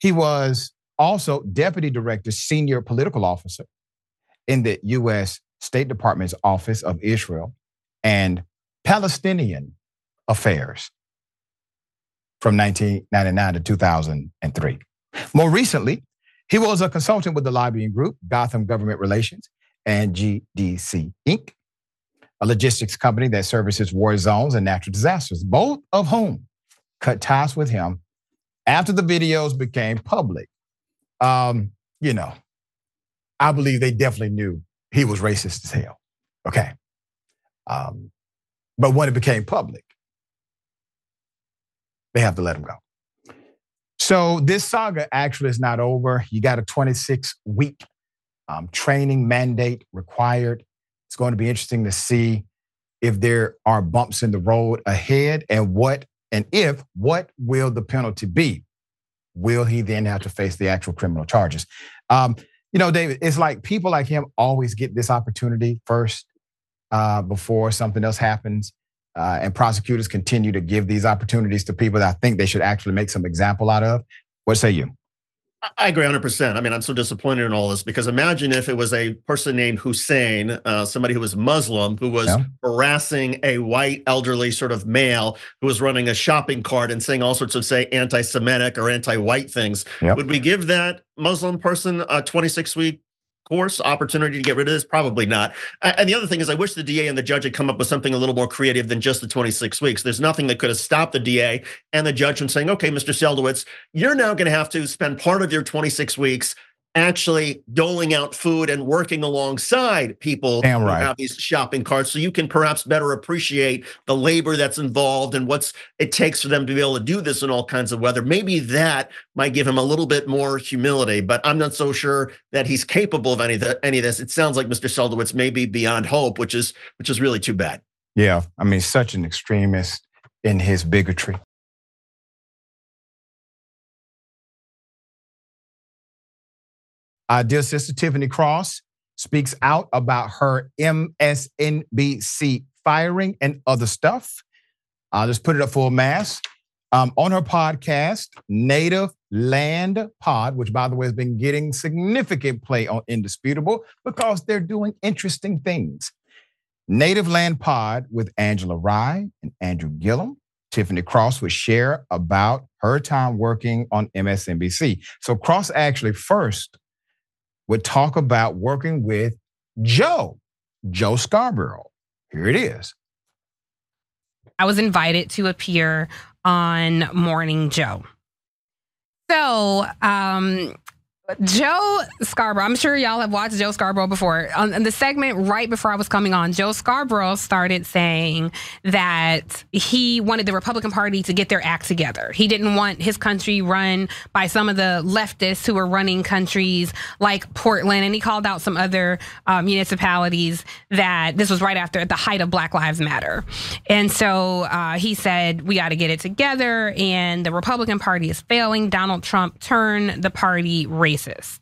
He was also deputy director, senior political officer in the U.S. State Department's Office of Israel and Palestinian Affairs. from 1999 to 2003. More recently, he was a consultant with the lobbying group Gotham Government Relations and GDC Inc., a logistics company that services war zones and natural disasters, both of whom cut ties with him after the videos became public. Um, you know, I believe they definitely knew he was racist as hell. Okay. Um, but when it became public, they have to let him go. So this saga actually is not over. You got a 26 week um, training mandate required. It's going to be interesting to see if there are bumps in the road ahead and what and if what will the penalty be? Will he then have to face the actual criminal charges? Um, you know, David, it's like people like him always get this opportunity first uh, before something else happens. Uh, and prosecutors continue to give these opportunities to people that I think they should actually make some example out of. What say you? I agree 100%. I mean, I'm so disappointed in all this because imagine if it was a person named Hussein, uh, somebody who was Muslim, who was yeah. harassing a white elderly sort of male who was running a shopping cart and saying all sorts of, say, anti Semitic or anti white things. Yep. Would we give that Muslim person a 26 week course opportunity to get rid of this? Probably not. And the other thing is, I wish the DA and the judge had come up with something a little more creative than just the 26 weeks. There's nothing that could have stopped the DA and the judge from saying, okay, Mr. Seldowitz, you're now going to have to spend part of your 26 weeks actually doling out food and working alongside people Damn right. who have these shopping carts. So you can perhaps better appreciate the labor that's involved and what's it takes for them to be able to do this in all kinds of weather. Maybe that might give him a little bit more humility but i'm not so sure that he's capable of any of, the, any of this. It sounds like mr seldowitz may be beyond hope which is which is really too bad. Yeah i mean such an extremist in his bigotry Uh, dear sister Tiffany Cross speaks out about her MSNBC firing and other stuff. Just put it up for a mass. Um, on her podcast, Native Land Pod, which by the way has been getting significant play on Indisputable because they're doing interesting things. Native Land Pod with Angela Rye and Andrew Gillum. Tiffany Cross would share about her time working on MSNBC. So Cross actually first would talk about working with Joe, Joe Scarborough. Here it is. I was invited to appear on Morning Joe. So, um, Joe Scarborough, I'm sure y'all have watched Joe Scarborough before. On the segment right before I was coming on, Joe Scarborough started saying that he wanted the Republican Party to get their act together. He didn't want his country run by some of the leftists who were running countries like Portland. And he called out some other uh, municipalities that this was right after the height of Black Lives Matter. And so uh, he said, we got to get it together. And the Republican Party is failing. Donald Trump turned the party racist racist.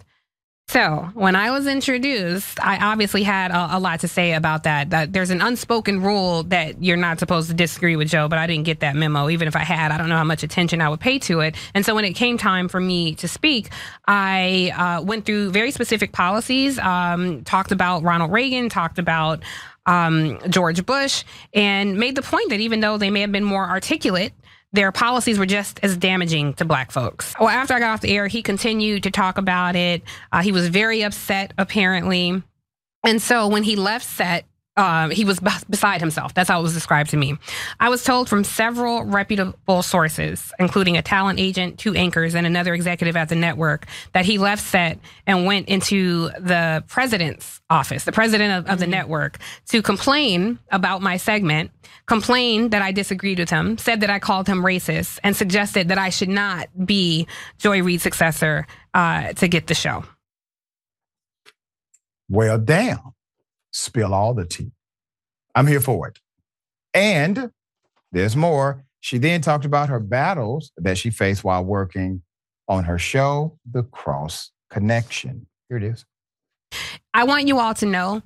So when I was introduced, I obviously had a, a, lot to say about that. That there's an unspoken rule that you're not supposed to disagree with Joe, but I didn't get that memo. Even if I had, I don't know how much attention I would pay to it. And so when it came time for me to speak, I uh, went through very specific policies, um, talked about Ronald Reagan, talked about um, George Bush, and made the point that even though they may have been more articulate their policies were just as damaging to black folks. Well, after I got off the air, he continued to talk about it. Uh, he was very upset, apparently. And so when he left set, uh, he was beside himself. That's how it was described to me. I was told from several reputable sources, including a talent agent, two anchors, and another executive at the network, that he left set and went into the president's office, the president of, of the mm-hmm. network, to complain about my segment, complain that I disagreed with him, said that I called him racist, and suggested that I should not be Joy Reid's successor uh, to get the show. Well, damn spill all the tea. I'm here for it. And there's more. She then talked about her battles that she faced while working on her show, The Cross Connection. Here it is. I want you all to know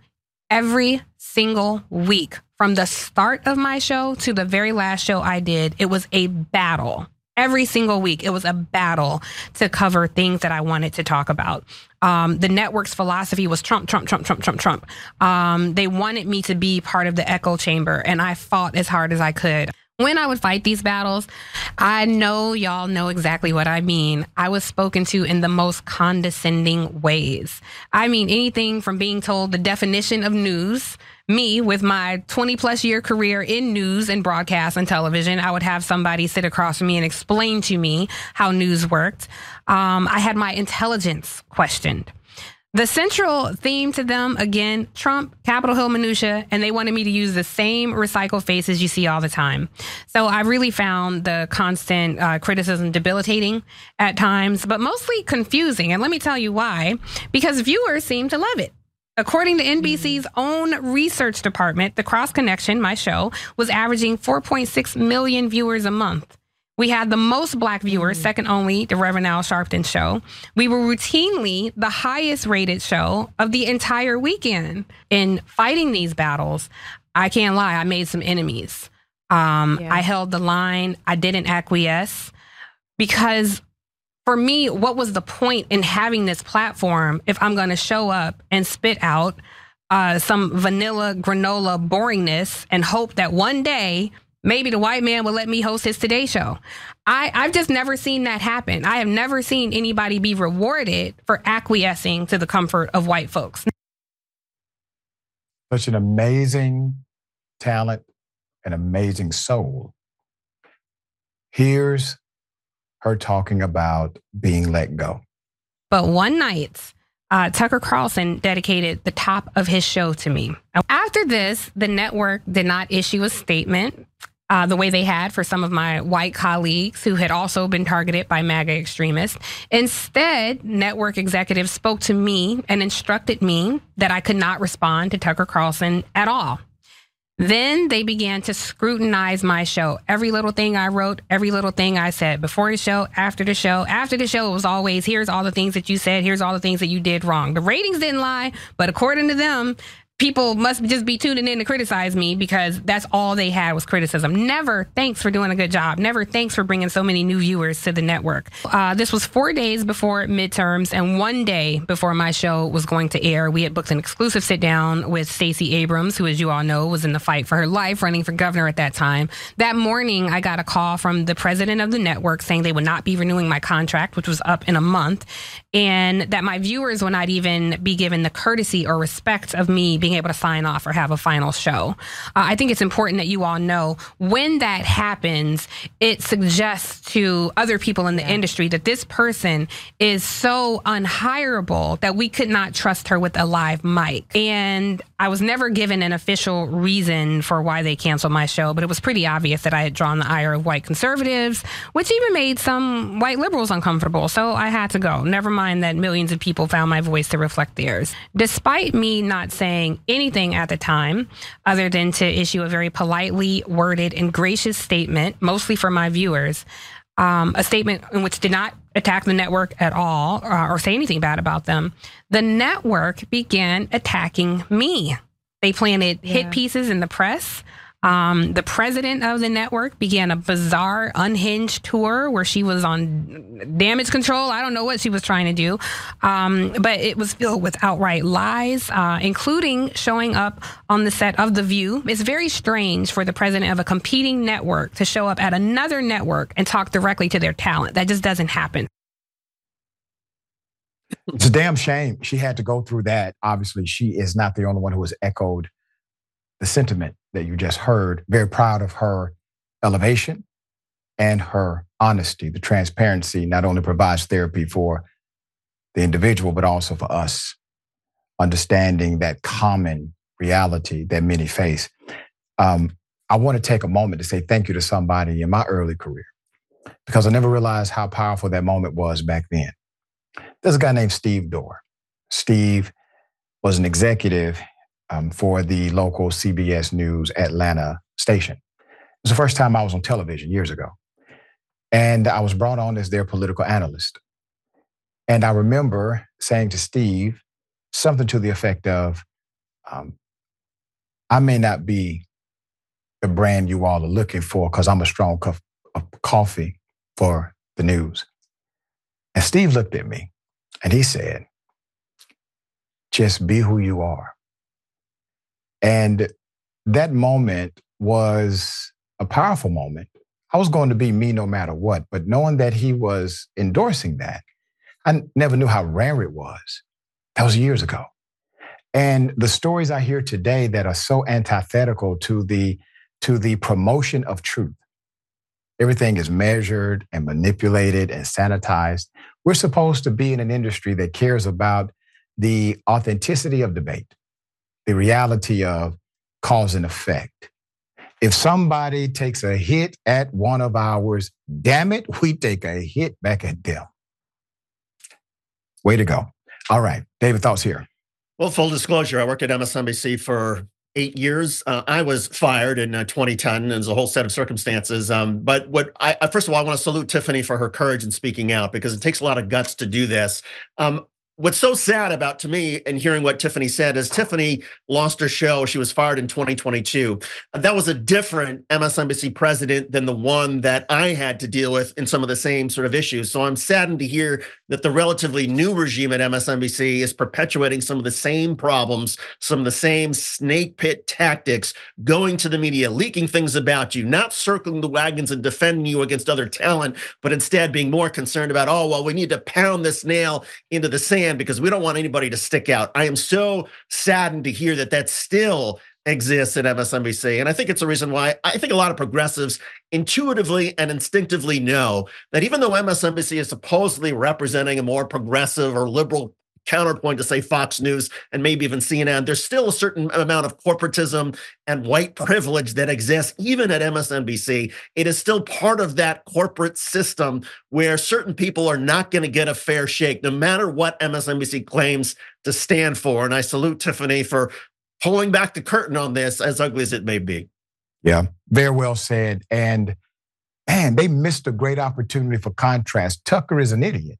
every single week from the start of my show to the very last show I did, it was a battle every single week it was a battle to cover things that i wanted to talk about. Um, the network's philosophy was trump trump trump trump trump trump. Um, they wanted me to be part of the echo chamber and i fought as hard as i could when I would fight these battles, I know y'all know exactly what I mean. I was spoken to in the most condescending ways. I mean, anything from being told the definition of news. Me, with my 20 plus year career in news and broadcast and television, I would have somebody sit across from me and explain to me how news worked. Um, I had my intelligence questioned. The central theme to them, again, Trump, Capitol Hill minutia, and they wanted me to use the same recycled faces you see all the time. So I really found the constant uh, criticism debilitating at times, but mostly confusing. And let me tell you why. Because viewers seem to love it. According to NBC's own research department, The Cross Connection, my show, was averaging 4.6 million viewers a month. We had the most black viewers, mm. second only to Reverend Al Sharpton show. We were routinely the highest rated show of the entire weekend. In fighting these battles, I can't lie, I made some enemies. Um, yeah. I held the line. I didn't acquiesce because for me, what was the point in having this platform if I'm going to show up and spit out uh, some vanilla granola boringness and hope that one day maybe the white man will let me host his Today Show. I, I've just never seen that happen. I have never seen anybody be rewarded for acquiescing to the comfort of white folks. Such an amazing talent, an amazing soul. Here's her talking about being let go. But one night, uh, Tucker Carlson dedicated the top of his show to me. After this, the network did not issue a statement uh, the way they had for some of my white colleagues who had also been targeted by MAGA extremists. Instead, network executives spoke to me and instructed me that I could not respond to Tucker Carlson at all. Then they began to scrutinize my show. Every little thing I wrote, every little thing I said before the show, after the show. After the show, it was always here's all the things that you said, here's all the things that you did wrong. The ratings didn't lie, but according to them, people must just be tuning in to criticize me because that's all they had was criticism. Never thanks for doing a good job. Never thanks for bringing so many new viewers to the network. Uh, this was four days before midterms and one day before my show was going to air. We had booked an exclusive sit down with Stacey Abrams, who, as you all know, was in the fight for her life running for governor at that time. That morning, I got a call from the president of the network saying they would not be renewing my contract, which was up in a month, and that my viewers would not even be given the courtesy or respect of me being able to sign off or have a final show. Uh, I think it's important that you all know when that happens, it suggests to other people in the yeah. industry that this person is so unhireable that we could not trust her with a live mic. And I was never given an official reason for why they canceled my show, but it was pretty obvious that I had drawn the ire of white conservatives, which even made some white liberals uncomfortable. So I had to go. Never mind that millions of people found my voice to reflect theirs. Despite me not saying anything at the time, other than to issue a very politely worded and gracious statement, mostly for my viewers, um, a statement in which did not attack the network at all uh, or say anything bad about them, the network began attacking me. They planted yeah. hit pieces in the press. Um, the president of the network began a bizarre, unhinged tour where she was on damage control. I don't know what she was trying to do, um, but it was filled with outright lies, uh, including showing up on the set of The View. It's very strange for the president of a competing network to show up at another network and talk directly to their talent. That just doesn't happen. It's a damn shame she had to go through that. Obviously, she is not the only one who has echoed the sentiment that you just heard. Very proud of her elevation and her honesty. The transparency not only provides therapy for the individual, but also for us, understanding that common reality that many face. Um, I want to take a moment to say thank you to somebody in my early career because I never realized how powerful that moment was back then. There's a guy named Steve Dorr. Steve was an executive um, for the local CBS News Atlanta station. It was the first time I was on television years ago. And I was brought on as their political analyst. And I remember saying to Steve something to the effect of, um, I may not be the brand you all are looking for because I'm a strong cup of coffee for the news. And Steve looked at me and he said, just be who you are. And that moment was a powerful moment. I was going to be me no matter what, but knowing that he was endorsing that, I never knew how rare it was. That was years ago. And the stories I hear today that are so antithetical to the to the promotion of truth. Everything is measured and manipulated and sanitized. We're supposed to be in an industry that cares about the authenticity of debate, the reality of cause and effect. If somebody takes a hit at one of ours, damn it, we take a hit back at them. Way to go. All right, David, thoughts here. Well, full disclosure, I worked at MSNBC for eight years. Uh, I was fired in uh, 2010. There's a whole set of circumstances. Um, but what I first of all, I want to salute Tiffany for her courage in speaking out because it takes a lot of guts to do this. Um, what's so sad about to me and hearing what Tiffany said is Tiffany lost her show. She was fired in 2022. That was a different MSNBC president than the one that I had to deal with in some of the same sort of issues. So I'm saddened to hear that the relatively new regime at MSNBC is perpetuating some of the same problems, some of the same snake pit tactics, going to the media, leaking things about you, not circling the wagons and defending you against other talent, but instead being more concerned about, oh, well, we need to pound this nail into the sand because we don't want anybody to stick out. I am so saddened to hear that that still exists at MSNBC. And I think it's a reason why I think a lot of progressives intuitively and instinctively know that even though MSNBC is supposedly representing a more progressive or liberal counterpoint to say Fox News and maybe even CNN, there's still a certain amount of corporatism and white privilege that exists even at MSNBC. It is still part of that corporate system where certain people are not going to get a fair shake, no matter what MSNBC claims to stand for. And I salute Tiffany for pulling back the curtain on this, as ugly as it may be. Yeah, very well said. And man, they missed a great opportunity for contrast. Tucker is an idiot.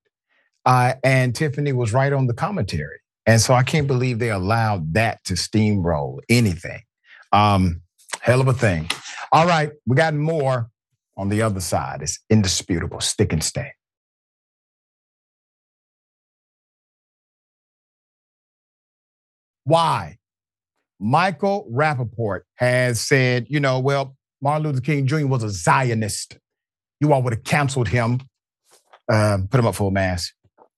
Uh, and Tiffany was right on the commentary. And so I can't believe they allowed that to steamroll anything. Um, hell of a thing. All right, we got more on the other side. It's indisputable. Stick and stay. Why? Michael Rapaport has said, you know, well, Martin Luther King Jr. was a Zionist. You all would have canceled him, uh, put him up full mass.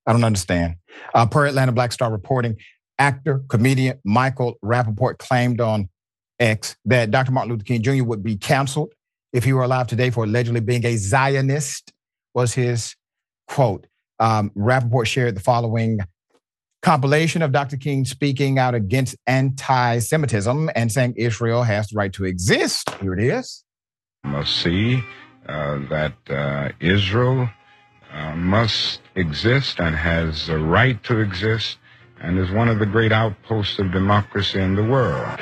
I don't understand. Uh, per Atlanta Black Star reporting, actor, comedian Michael Rapaport claimed on X that Dr. Martin Luther King Jr. would be canceled if he were alive today for allegedly being a Zionist, was his quote. Um, Rapaport shared the following compilation of Dr. King speaking out against anti Semitism and saying Israel has the right to exist. Here it is. Must see uh, that uh, Israel uh, must exist and has a right to exist and is one of the great outposts of democracy in the world.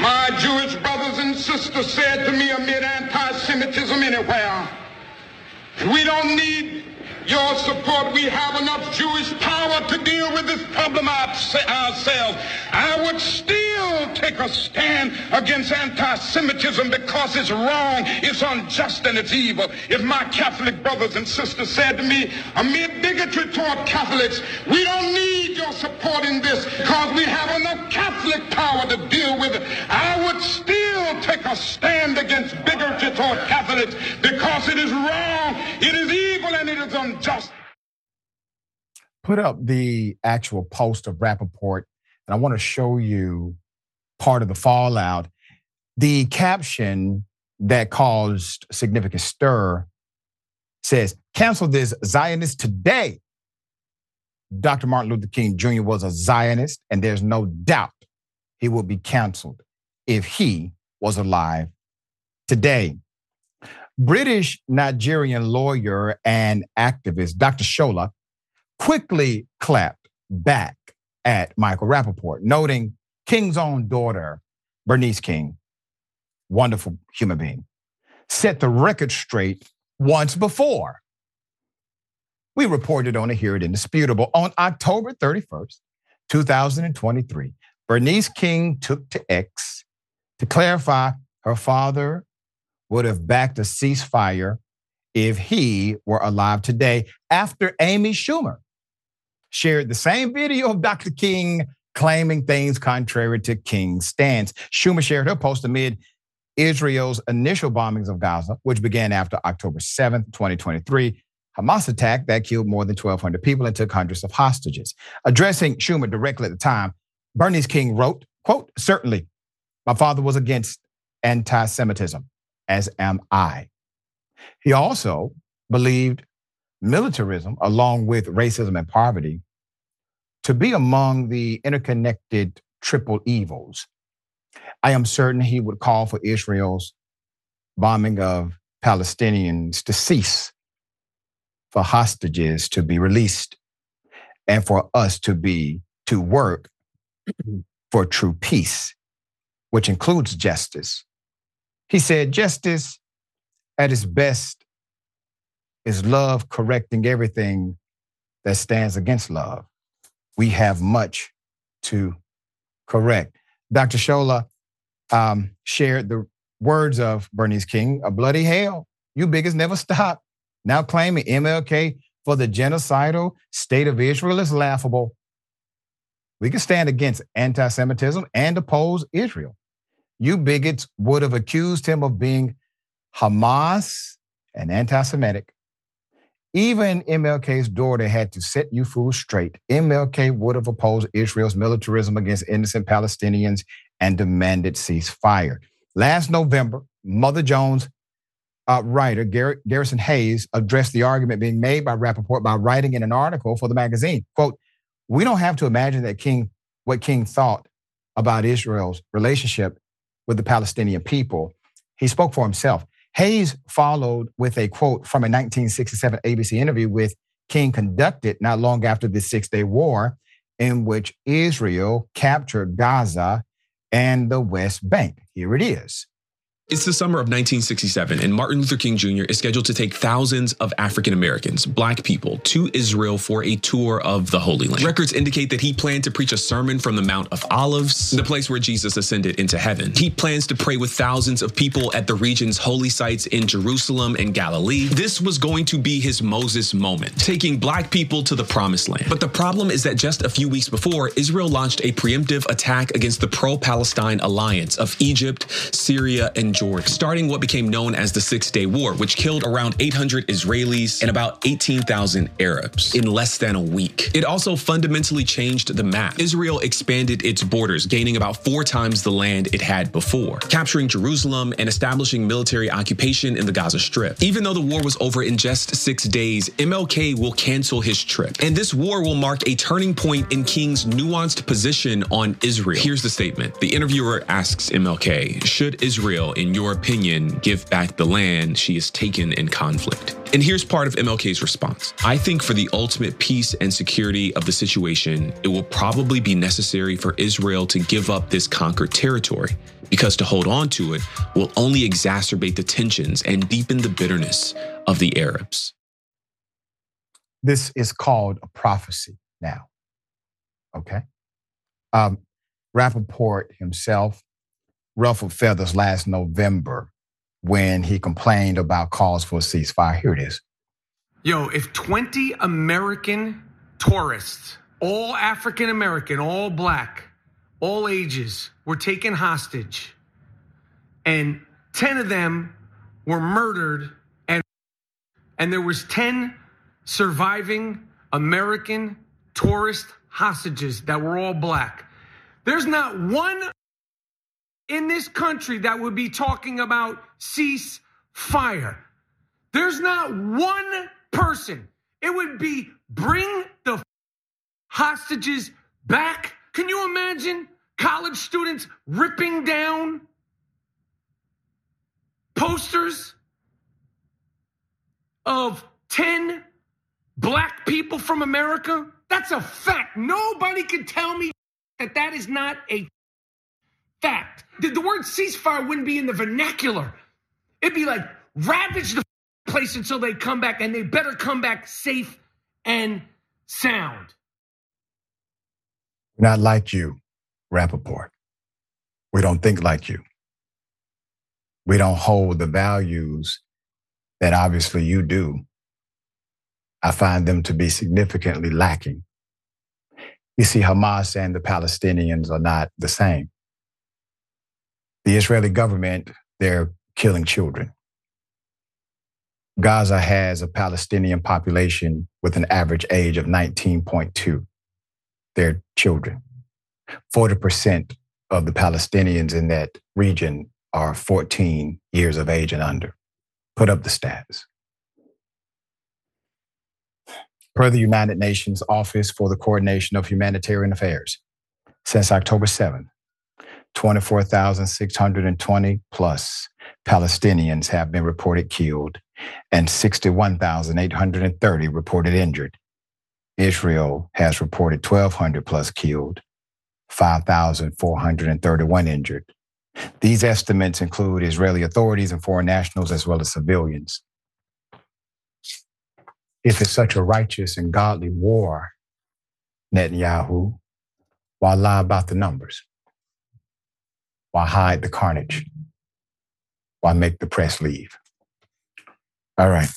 My Jewish brothers and sisters said to me amid anti-Semitism anywhere, we don't need your support. We have enough Jewish power to deal with this problem ourselves. I would still take a stand against anti-Semitism because it's wrong, it's unjust, and it's evil. If my Catholic brothers and sisters said to me, amid bigotry toward Catholics, we don't need your support in this because we have enough Catholic power to deal with it, I would still take a stand against bigotry toward Catholics because it is wrong, it is evil, and it is unjust put up the actual post of Rapaport, and I want to show you part of the fallout. The caption that caused significant stir says, cancel this Zionist today. Dr. Martin Luther King Jr. was a Zionist, and there's no doubt he will be canceled if he was alive today. British Nigerian lawyer and activist Dr. Shola quickly clapped back at Michael Rapaport, noting King's own daughter, Bernice King, wonderful human being, set the record straight once before. We reported on it here at Indisputable. On October 31st, 2023, Bernice King took to X to clarify her father would have backed a ceasefire if he were alive today after Amy Schumer shared the same video of Dr. King claiming things contrary to King's stance. Schumer shared her post amid Israel's initial bombings of Gaza, which began after October 7th, 2023, Hamas attack that killed more than 1,200 people and took hundreds of hostages. Addressing Schumer directly at the time, Bernice King wrote, quote, certainly, my father was against anti-Semitism, as am I. He also believed militarism, along with racism and poverty, to be among the interconnected triple evils. I am certain he would call for Israel's bombing of Palestinians to cease for hostages to be released and for us to be to work for true peace, which includes justice. He said, justice at its best is love correcting everything that stands against love. We have much to correct. Dr. Shola um, shared the words of Bernice King, a bloody hell. You biggest never stop. Now claiming MLK for the genocidal state of Israel is laughable. We can stand against anti Semitism and oppose Israel. You bigots would have accused him of being Hamas and anti Semitic. Even MLK's daughter had to set you fools straight. MLK would have opposed Israel's militarism against innocent Palestinians and demanded ceasefire. Last November, Mother Jones uh, writer Gar- Garrison Hayes addressed the argument being made by Rapaport by writing in an article for the magazine. Quote, we don't have to imagine that King, what King thought about Israel's relationship with the Palestinian people. He spoke for himself. Hayes followed with a quote from a 1967 ABC interview with King conducted not long after the Six Day War, in which Israel captured Gaza and the West Bank. Here it is. It's the summer of 1967, and Martin Luther King Jr. is scheduled to take thousands of African Americans, black people, to Israel for a tour of the Holy Land. Records indicate that he planned to preach a sermon from the Mount of Olives, the place where Jesus ascended into heaven. He plans to pray with thousands of people at the region's holy sites in Jerusalem and Galilee. This was going to be his Moses moment, taking black people to the promised land. But the problem is that just a few weeks before, Israel launched a preemptive attack against the pro Palestine alliance of Egypt, Syria, and Starting what became known as the Six Day War, which killed around 800 Israelis and about 18,000 Arabs in less than a week. It also fundamentally changed the map. Israel expanded its borders, gaining about four times the land it had before, capturing Jerusalem and establishing military occupation in the Gaza Strip. Even though the war was over in just six days, MLK will cancel his trip. And this war will mark a turning point in King's nuanced position on Israel. Here's the statement. The interviewer asks MLK, should Israel, in in your opinion, give back the land she has taken in conflict? And here's part of MLK's response. I think for the ultimate peace and security of the situation, it will probably be necessary for Israel to give up this conquered territory, because to hold on to it will only exacerbate the tensions and deepen the bitterness of the Arabs. This is called a prophecy now. Okay. Um, Rapaport himself ruffled feathers last November when he complained about calls for a ceasefire. Here it is. Yo, if 20 American tourists, all African American, all black, all ages, were taken hostage, and 10 of them were murdered, and, and there was 10 surviving American tourist hostages that were all black. There's not one in this country that would be talking about cease fire. There's not one person. It would be bring the hostages back. Can you imagine college students ripping down posters of 10 black people from America? That's a fact. Nobody can tell me that that is not a fact. The, the word ceasefire wouldn't be in the vernacular. It'd be like ravage the place until they come back, and they better come back safe and sound. Not like you, Rapaport. We don't think like you. We don't hold the values that obviously you do. I find them to be significantly lacking. You see, Hamas and the Palestinians are not the same the Israeli government they're killing children. Gaza has a Palestinian population with an average age of 19.2. They're children. 40% of the Palestinians in that region are 14 years of age and under. Put up the stats. Per the United Nations Office for the Coordination of Humanitarian Affairs, since October 7th, 24,620 plus Palestinians have been reported killed and 61,830 reported injured. Israel has reported 1,200 plus killed, 5,431 injured. These estimates include Israeli authorities and foreign nationals as well as civilians. If it's such a righteous and godly war, Netanyahu, why lie about the numbers? Why hide the carnage? Why make the press leave? All right.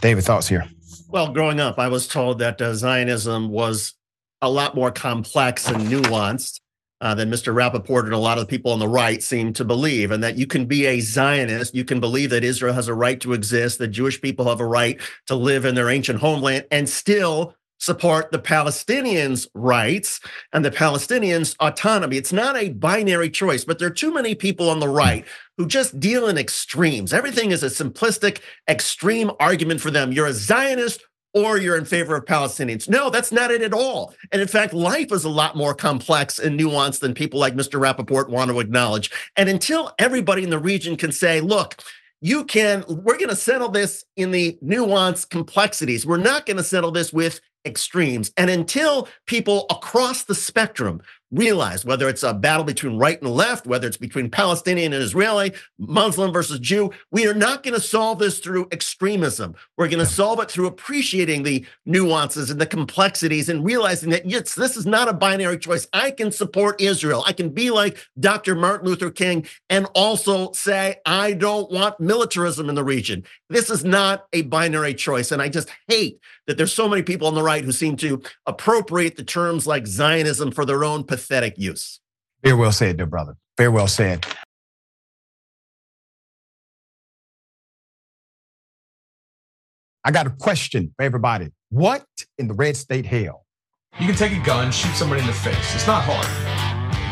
David, thoughts here? Well, growing up, I was told that uh, Zionism was a lot more complex and nuanced uh, than Mr. Rapaport and a lot of people on the right seem to believe, and that you can be a Zionist, you can believe that Israel has a right to exist, that Jewish people have a right to live in their ancient homeland, and still support the Palestinians' rights and the Palestinians' autonomy. It's not a binary choice, but there are too many people on the right who just deal in extremes. Everything is a simplistic, extreme argument for them. You're a Zionist or you're in favor of Palestinians. No, that's not it at all. And in fact, life is a lot more complex and nuanced than people like Mr. Rapaport want to acknowledge. And until everybody in the region can say, look, you can, we're going to settle this in the nuanced complexities. We're not going to settle this with extremes. And until people across the spectrum realize whether it's a battle between right and left, whether it's between Palestinian and Israeli, Muslim versus Jew, we are not going to solve this through extremism. We're going to solve it through appreciating the nuances and the complexities and realizing that yes, this is not a binary choice. I can support Israel. I can be like Dr. Martin Luther King and also say, I don't want militarism in the region. This is not a binary choice. And I just hate that there's so many people on the right who seem to appropriate the terms like Zionism for their own pathetic use. Very well said, dear brother. Very well said. I got a question for everybody. What in the red state hell? You can take a gun, shoot somebody in the face. It's not hard.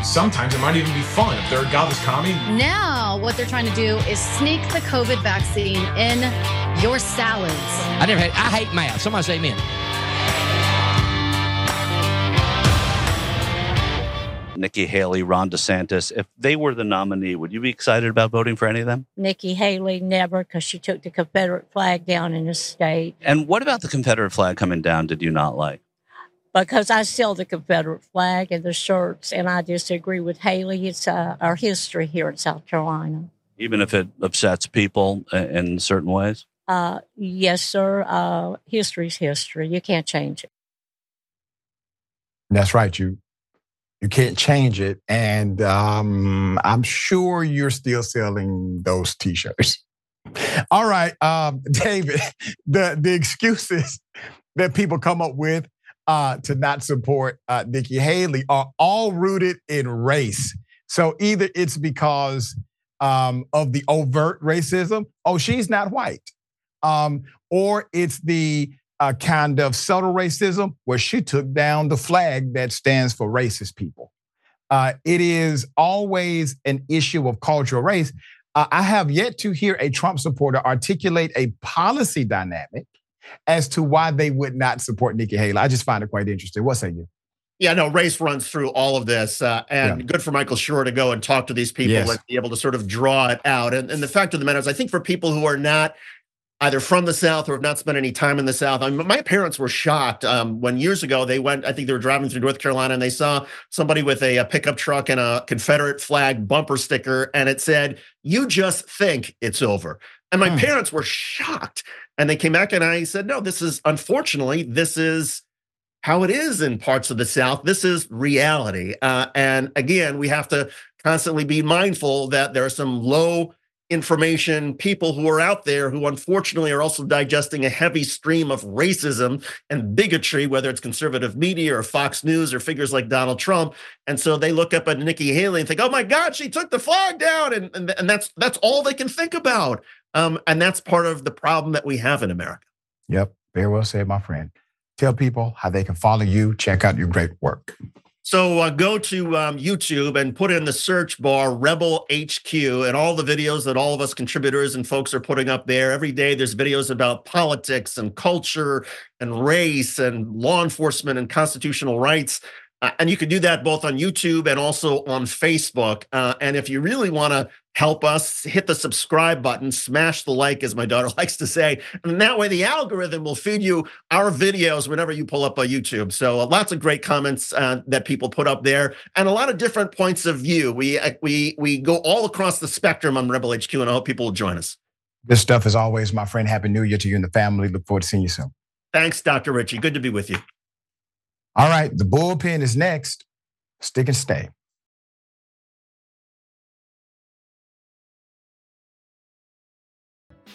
Sometimes it might even be fun if they're a godless commie. Now, what they're trying to do is sneak the COVID vaccine in your salads. I never had, I hate math. Somebody say amen. Nikki Haley, Ron DeSantis, if they were the nominee, would you be excited about voting for any of them? Nikki Haley never, because she took the Confederate flag down in the state. And what about the Confederate flag coming down did you not like? Because I sell the Confederate flag and the shirts, and I disagree with Haley. It's uh, our history here in South Carolina. Even if it upsets people in certain ways? Uh, yes, sir. Uh, history's history. You can't change it. That's right. You you can't change it. And um, I'm sure you're still selling those t-shirts. All right, um, David, the, the excuses that people come up with uh, to not support uh, Nikki Haley are all rooted in race. So either it's because um, of the overt racism, oh, she's not white, um, or it's the a kind of subtle racism where she took down the flag that stands for racist people. Uh, it is always an issue of cultural race. Uh, I have yet to hear a Trump supporter articulate a policy dynamic as to why they would not support Nikki Haley. I just find it quite interesting. What say you? Yeah, no, race runs through all of this. Uh, and yeah. good for Michael Schur to go and talk to these people yes. and be able to sort of draw it out. And, and the fact of the matter is, I think for people who are not either from the South or have not spent any time in the South. I mean, my parents were shocked um, when years ago they went, I think they were driving through North Carolina and they saw somebody with a, a, pickup truck and a Confederate flag bumper sticker and it said, You just think it's over. And my hmm. parents were shocked. And they came back and I said, No, this is unfortunately, this is how it is in parts of the South. This is reality. Uh, and again, we have to constantly be mindful that there are some low information people who are out there who unfortunately are also digesting a heavy stream of racism and bigotry, whether it's conservative media or Fox News or figures like Donald Trump. And so they look up at Nikki Haley and think, oh my God, she took the flag down. And, and, and that's that's all they can think about. Um, and that's part of the problem that we have in America. Yep, very well said, my friend. Tell people how they can follow you, check out your great work. So uh, go to um, YouTube and put in the search bar Rebel HQ and all the videos that all of us contributors and folks are putting up there. Every day there's videos about politics and culture and race and law enforcement and constitutional rights. Uh, and you can do that both on YouTube and also on Facebook. Uh, and if you really want to help us, hit the subscribe button, smash the like, as my daughter likes to say. And that way, the algorithm will feed you our videos whenever you pull up on YouTube. So uh, lots of great comments uh, that people put up there, and a lot of different points of view. We uh, we we go all across the spectrum on Rebel HQ, and I hope people will join us. Good stuff as always, my friend. Happy New Year to you and the family. Look forward to seeing you soon. Thanks, Dr. Richey. Good to be with you. All right, the bullpen is next. Stick and stay.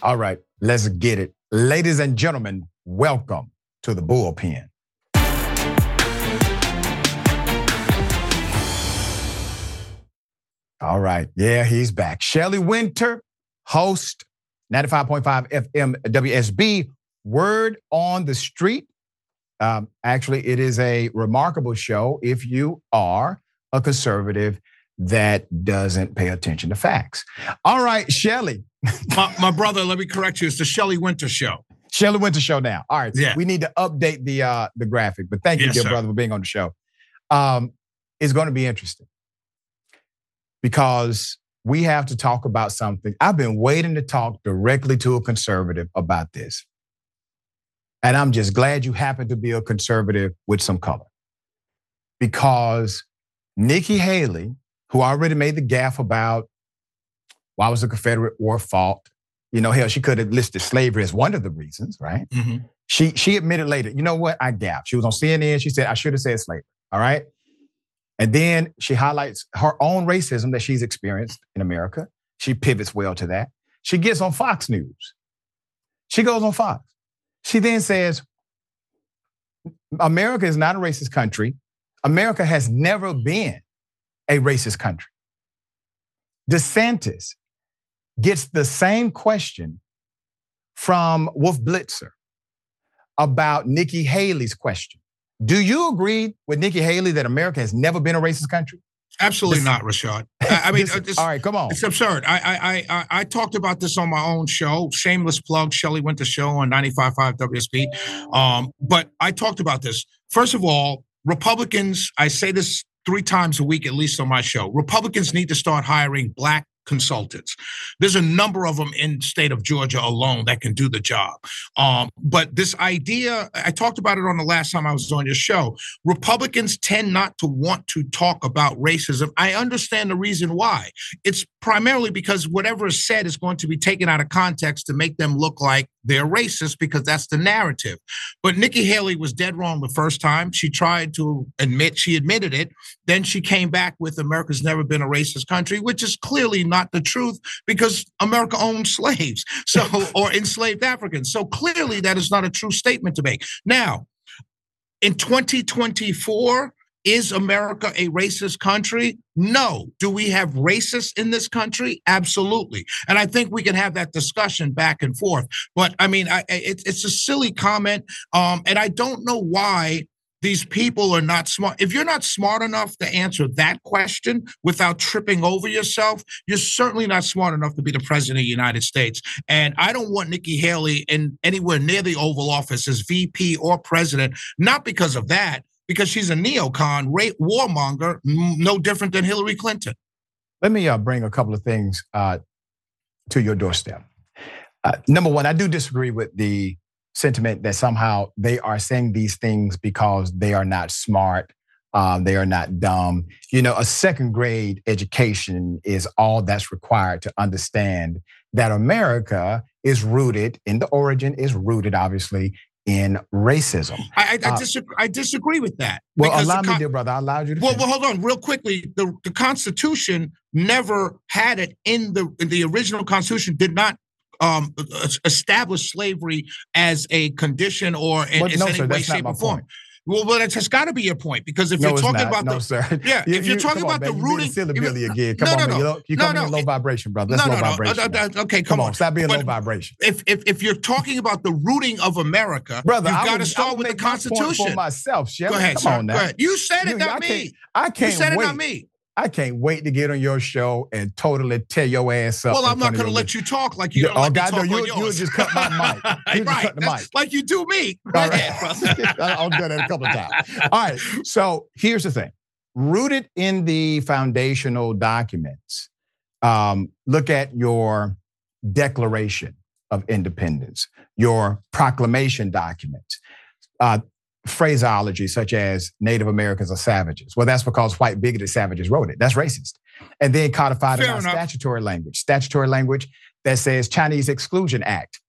All right, let's get it. Ladies and gentlemen, welcome to the bullpen. All right, yeah, he's back. Shelley Wynter, host, 95.5 FM WSB, Word on the Street. Um, actually, it is a remarkable show if you are a conservative that doesn't pay attention to facts. All right, Shelley. my, my, brother, let me correct you. It's the Shelley Wynter Show. Shelley Wynter Show now. All right. Yeah. We need to update the uh the graphic, but thank you, yes, dear sir. brother, for being on the show. Um, it's going to be interesting because we have to talk about something. I've been waiting to talk directly to a conservative about this. And I'm just glad you happen to be a conservative with some color. Because Nikki Haley, who already made the gaffe about why was the Confederate War fought, you know, hell, she could have listed slavery as one of the reasons, right? Mm-hmm. She she admitted later, you know what, I gapped. She was on CNN. She said, I should have said slavery. All right. And then she highlights her own racism that she's experienced in America. She pivots well to that. She gets on Fox News. She goes on Fox. She then says, America is not a racist country. America has never been a racist country. DeSantis gets the same question from Wolf Blitzer about Nikki Haley's question. Do you agree with Nikki Haley that America has never been a racist country? Absolutely this, not, Rashad. I, I mean, this, this, all right, come on. It's absurd. I, I I I talked about this on my own show. Shameless plug. Shelley Wynter show on 95.5 WSB. Um, but I talked about this. First of all, Republicans. I say this three times a week at least on my show. Republicans need to start hiring black consultants. There's a number of them in state of Georgia alone that can do the job. Um, but this idea, I talked about it on the last time I was on your show. Republicans tend not to want to talk about racism. I understand the reason why. It's primarily because whatever is said is going to be taken out of context to make them look like they're racist because that's the narrative. But Nikki Haley was dead wrong the first time. She tried to admit, she admitted it. Then she came back with America's never been a racist country, which is clearly not the truth because America owned slaves. So, or enslaved Africans. So clearly that is not a true statement to make. Now, in 2024, is America a racist country? No. Do we have racists in this country? Absolutely. And I think we can have that discussion back and forth. But I mean, I, it, it's a silly comment. Um, and I don't know why these people are not smart. If you're not smart enough to answer that question without tripping over yourself, you're certainly not smart enough to be the president of the United States. And I don't want Nikki Haley in anywhere near the Oval Office as VP or president, not because of that, because she's a neocon, rate warmonger, no different than Hillary Clinton. Let me uh, bring a couple of things uh, to your doorstep. Uh, number one, I do disagree with the sentiment that somehow they are saying these things because they are not smart, um, they are not dumb. You know, a second grade education is all that's required to understand that America is rooted in the origin, is rooted obviously in racism. I, I, I Uh, disagree. I disagree with that. Well, allow me, dear brother. I allowed you to. Well, finish. well, hold on, real quickly. The the Constitution never had it in the in the original Constitution. Did not um es- establish slavery as a condition or in, But no, any sir, way, shape, or form. point. Well, well, that's got to be your point because if no, you're talking about no, the sir. yeah, You- if you're you- talking come on, about the man, you being rooting, silly Billy again. Come no, on, no, You low- you no, coming in no, low vibration, brother. That's no, low no, no, vibration. uh, man. uh, okay, come, Come on, stop being But low vibration. If if if you're talking about the rooting of America, Brother, you've got to start with the make my point Constitution. for myself, Shelley. Go ahead, Come sir. on now. Go ahead. You said it, You- not I me. I can't You said it, not me. I can't wait to get on your show and totally tear your ass up. Well, I'm not going to let you talk like you Yeah, don't oh, God, talk no, you- just cut my mic. You right, cut the mic. like you do me. All right. I've done that a couple of times. All right. So here's the thing rooted in the foundational documents, um, look at your Declaration of Independence, your proclamation documents, uh, phraseology such as Native Americans are savages. Well, that's because white bigoted savages wrote it. That's racist. And then codified in our enough. statutory language, statutory language that says Chinese Exclusion Act.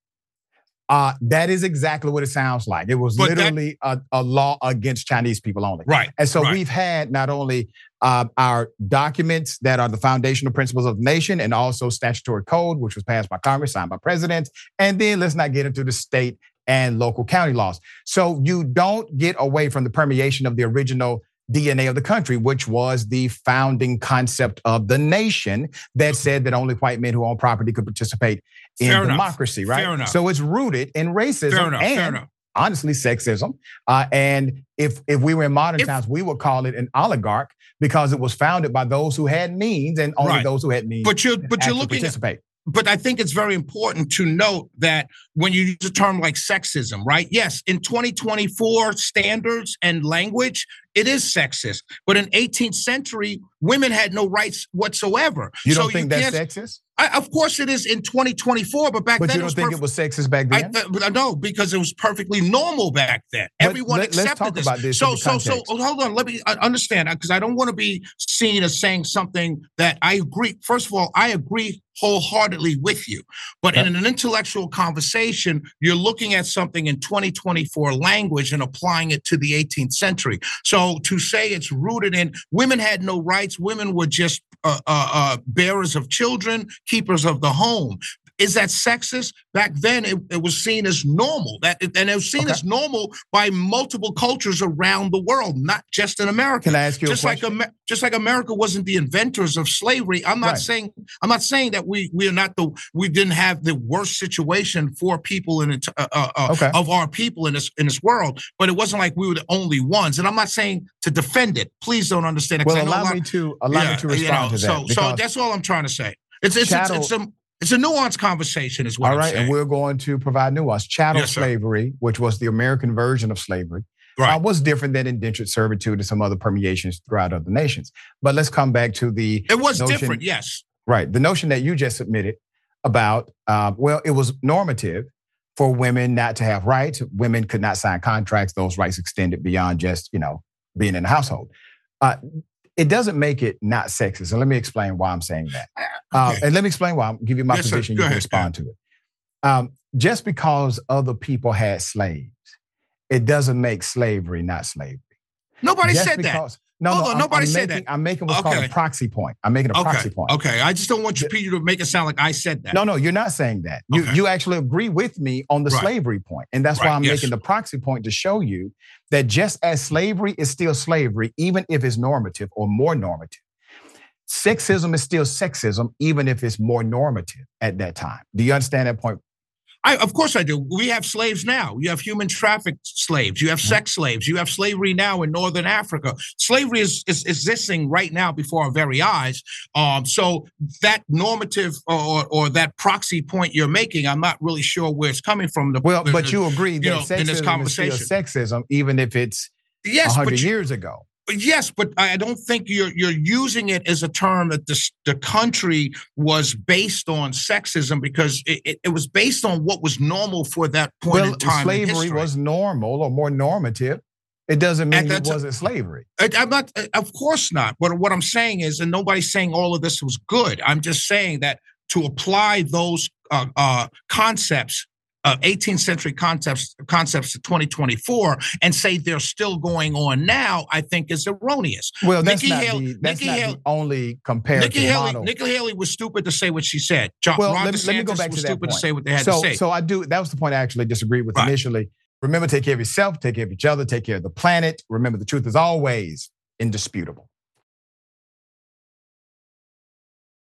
Uh, that is exactly what it sounds like. It was But that- literally a, a law against Chinese people only. Right, And so right. we've had not only uh, our documents that are the foundational principles of the nation and also statutory code, which was passed by Congress, signed by presidents. And then let's not get into the state and local county laws. So you don't get away from the permeation of the original DNA of the country, which was the founding concept of the nation that said that only white men who own property could participate in Fair enough. democracy, right? Fair enough. So it's rooted in racism Fair enough, and fair enough. honestly sexism. Uh, and if if we were in modern If- times, we would call it an oligarch because it was founded by those who had means and only Right. those who had means. But you're but you're looking at participate. But I think it's very important to note that when you use a term like sexism, right? Yes, in 2024 standards and language, it is sexist. But in 18th century, women had no rights whatsoever. You So don't think that's can't- sexist? I, of course, it is in 2024, but back But then you don't was think perf- it was sexist back I, then? uh, but I know because it was perfectly normal back then. But Everyone let- let's accepted talk this. about this So, so, so, hold on. Let me uh, understand because I don't want to be seen as saying something that I agree. First of all, I agree wholeheartedly with you. But in an intellectual conversation, you're looking at something in 2024 language and applying it to the 18th century. So to say it's rooted in women had no rights, women were just uh, uh, uh, bearers of children, keepers of the home. Is that sexist? Back then, it, it was seen as normal. That and it was seen Okay. as normal by multiple cultures around the world, not just in America. Can I ask you a just like? Amer- just like America wasn't the inventors of slavery. I'm not Right. saying I'm not saying that we we are not the we didn't have the worst situation for people in it, uh, uh, uh, Okay. of our people in this in this world, but it wasn't like we were the only ones. And I'm not saying to defend it. Please don't understand it. Well, I know a allow lot- me to allow Yeah, me to you respond know, to that. So so that's all I'm trying to say. It's it's Chattel- it's, it's a it's a nuanced conversation, is what All right, and we're going to provide nuance. Chattel Yes, slavery, which was the American version of slavery, Right. uh, was different than indentured servitude and some other permeations throughout other nations. But let's come back to the It was notion- different, yes. Right. The notion that you just submitted about, uh, well, it was normative for women not to have rights. Women could not sign contracts. Those rights extended beyond just, you know, being in the household. Uh, it doesn't make it not sexist. And let me explain why I'm saying that. Uh, and let me explain why. I'll give you my Yes, position. You can respond to it. Um, just because other people had slaves, it doesn't make slavery not slavery. Nobody Just said because- that. No, Hold no, oh, I'm- nobody I'm said making- that. I'm making what's called a proxy point. I'm making a Okay. proxy point. Okay. I just don't want you Peter to make it sound like I said that. No, no, you're not saying that. You Okay. you actually agree with me on the Right. slavery point, and that's why I'm yes. making the proxy point to show you that just as slavery is still slavery, even if it's normative or more normative, sexism is still sexism, even if it's more normative at that time. Do you understand that point? I, of course I do. We have slaves now. You have human traffic slaves. You have sex slaves. You have slavery now in Northern Africa. Slavery is, is existing right now before our very eyes. Um, so that normative or, or that proxy point you're making, I'm not really sure where it's coming from. The, Well, the- but you agree that know, sexism in this is still sexism, even if it's Yes, but hundred you- years ago. Yes, but I don't think you're you're using it as a term that this, the country was based on sexism because it, it, it was based on what was normal for that point Well, in time. in slavery history. was normal or more normative. It doesn't mean that it wasn't slavery. I- I'm not, uh, of course not. But what I'm saying is, and nobody's saying all of this was good. I'm just saying that to apply those uh, uh, concepts uh, 18th century concepts concepts to 2024 and say they're still going on now, I think is erroneous. Well, that's Nikki not, Haley- the, that's Nikki not Haley- the only comparative Nikki Haley, model. Nikki Haley was stupid to say what she said. John, well, Ron let me, let me go back was to that stupid point. to say what they had so, to say. So I do. That was the point I actually disagreed with initially. Remember, take care of yourself, take care of each other, take care of the planet. Remember, the truth is always indisputable.